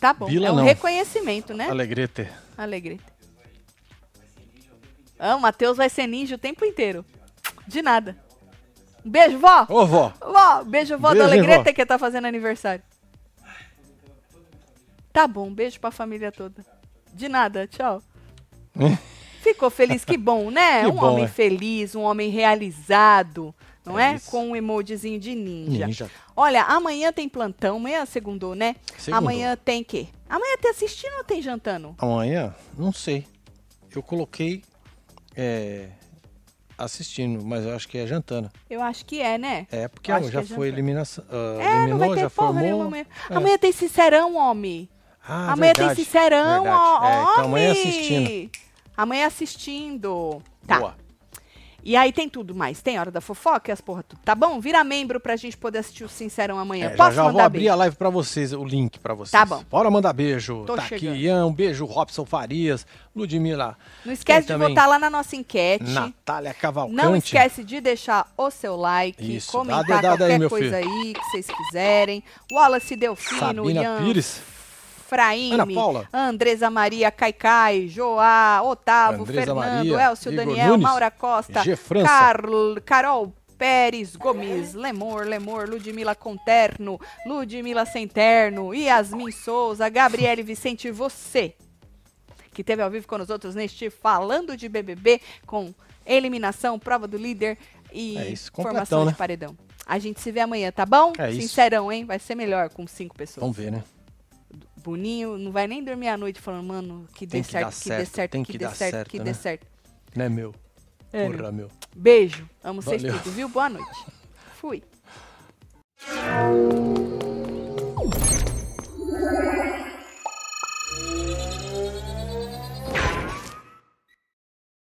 Tá bom. Bila é um não. reconhecimento, né? Alegrete. Alegrete. Ah, o Matheus vai ser ninja o tempo inteiro. De nada. Um beijo, vó. Ô, vó. Vó, beijo, vó Beijo, da Alegrete vó? que tá fazendo aniversário. Tá bom, beijo pra família toda. De nada, tchau. Ficou feliz, que bom, né? [laughs] Que um bom, homem é. feliz, um homem realizado, não É é? Com um emojizinho de ninja. Ninja. Olha, amanhã tem plantão, amanhã é segundou, né? Segundou. Amanhã tem quê? Amanhã tem assistindo ou tem jantando? Amanhã? Não sei. Eu coloquei é, assistindo, mas eu acho que é jantando. Eu acho que é, né? É, porque já é foi jantando. eliminação. ah, É, não eliminou, vai ter já porra formou. nenhuma amanhã. É. Amanhã tem sincerão, homem. Ah, amanhã verdade, tem sincerão, verdade. ó. É, então amanhã homem. assistindo. Amanhã assistindo. Tá. Boa. E aí tem tudo mais. Tem Hora da Fofoca e as porra tudo. Tá bom? Vira membro pra gente poder assistir o Sincerão amanhã. É, já Posso já vou mandar abrir beijo? a live pra vocês, o link pra vocês. Tá bom. Bora mandar beijo. Tô tá chegando. aqui, Ian, um beijo, Robson Farias, Ludmila. Não esquece de votar lá na nossa enquete. Natália Cavalcante. Não esquece de deixar o seu like, Isso, dá comentar dedada aí, qualquer meu coisa aí que vocês quiserem. Wallace Delfino, Sabina Ian Pires. Fraime, Ana Paula. Andresa Maria Caicai, Joá, Otávio, Andresa Fernando, Maria, Elcio Igor Daniel, Nunes, Maura Costa. Carl- Carol Pérez Gomes, Lemor, Lemor, Ludmila Conterno, Ludmila Centerno, Yasmin Souza, Gabriele Vicente, você que teve ao vivo com os outros neste Falando de BBB com eliminação, prova do líder e É isso, formação completão, de né? paredão. A gente se vê amanhã, tá bom? É isso. Sincerão, hein? Vai ser melhor com cinco pessoas. Vamos ver, né? Tipo, boninho, não vai nem dormir à noite falando, mano, que dê, que certo, que certo, dê certo, que, que dê certo, certo, que dê certo, dê né? certo. Né, não é meu. É Porra, meu. Beijo. Amo vocês tudo, viu? Boa noite. Fui.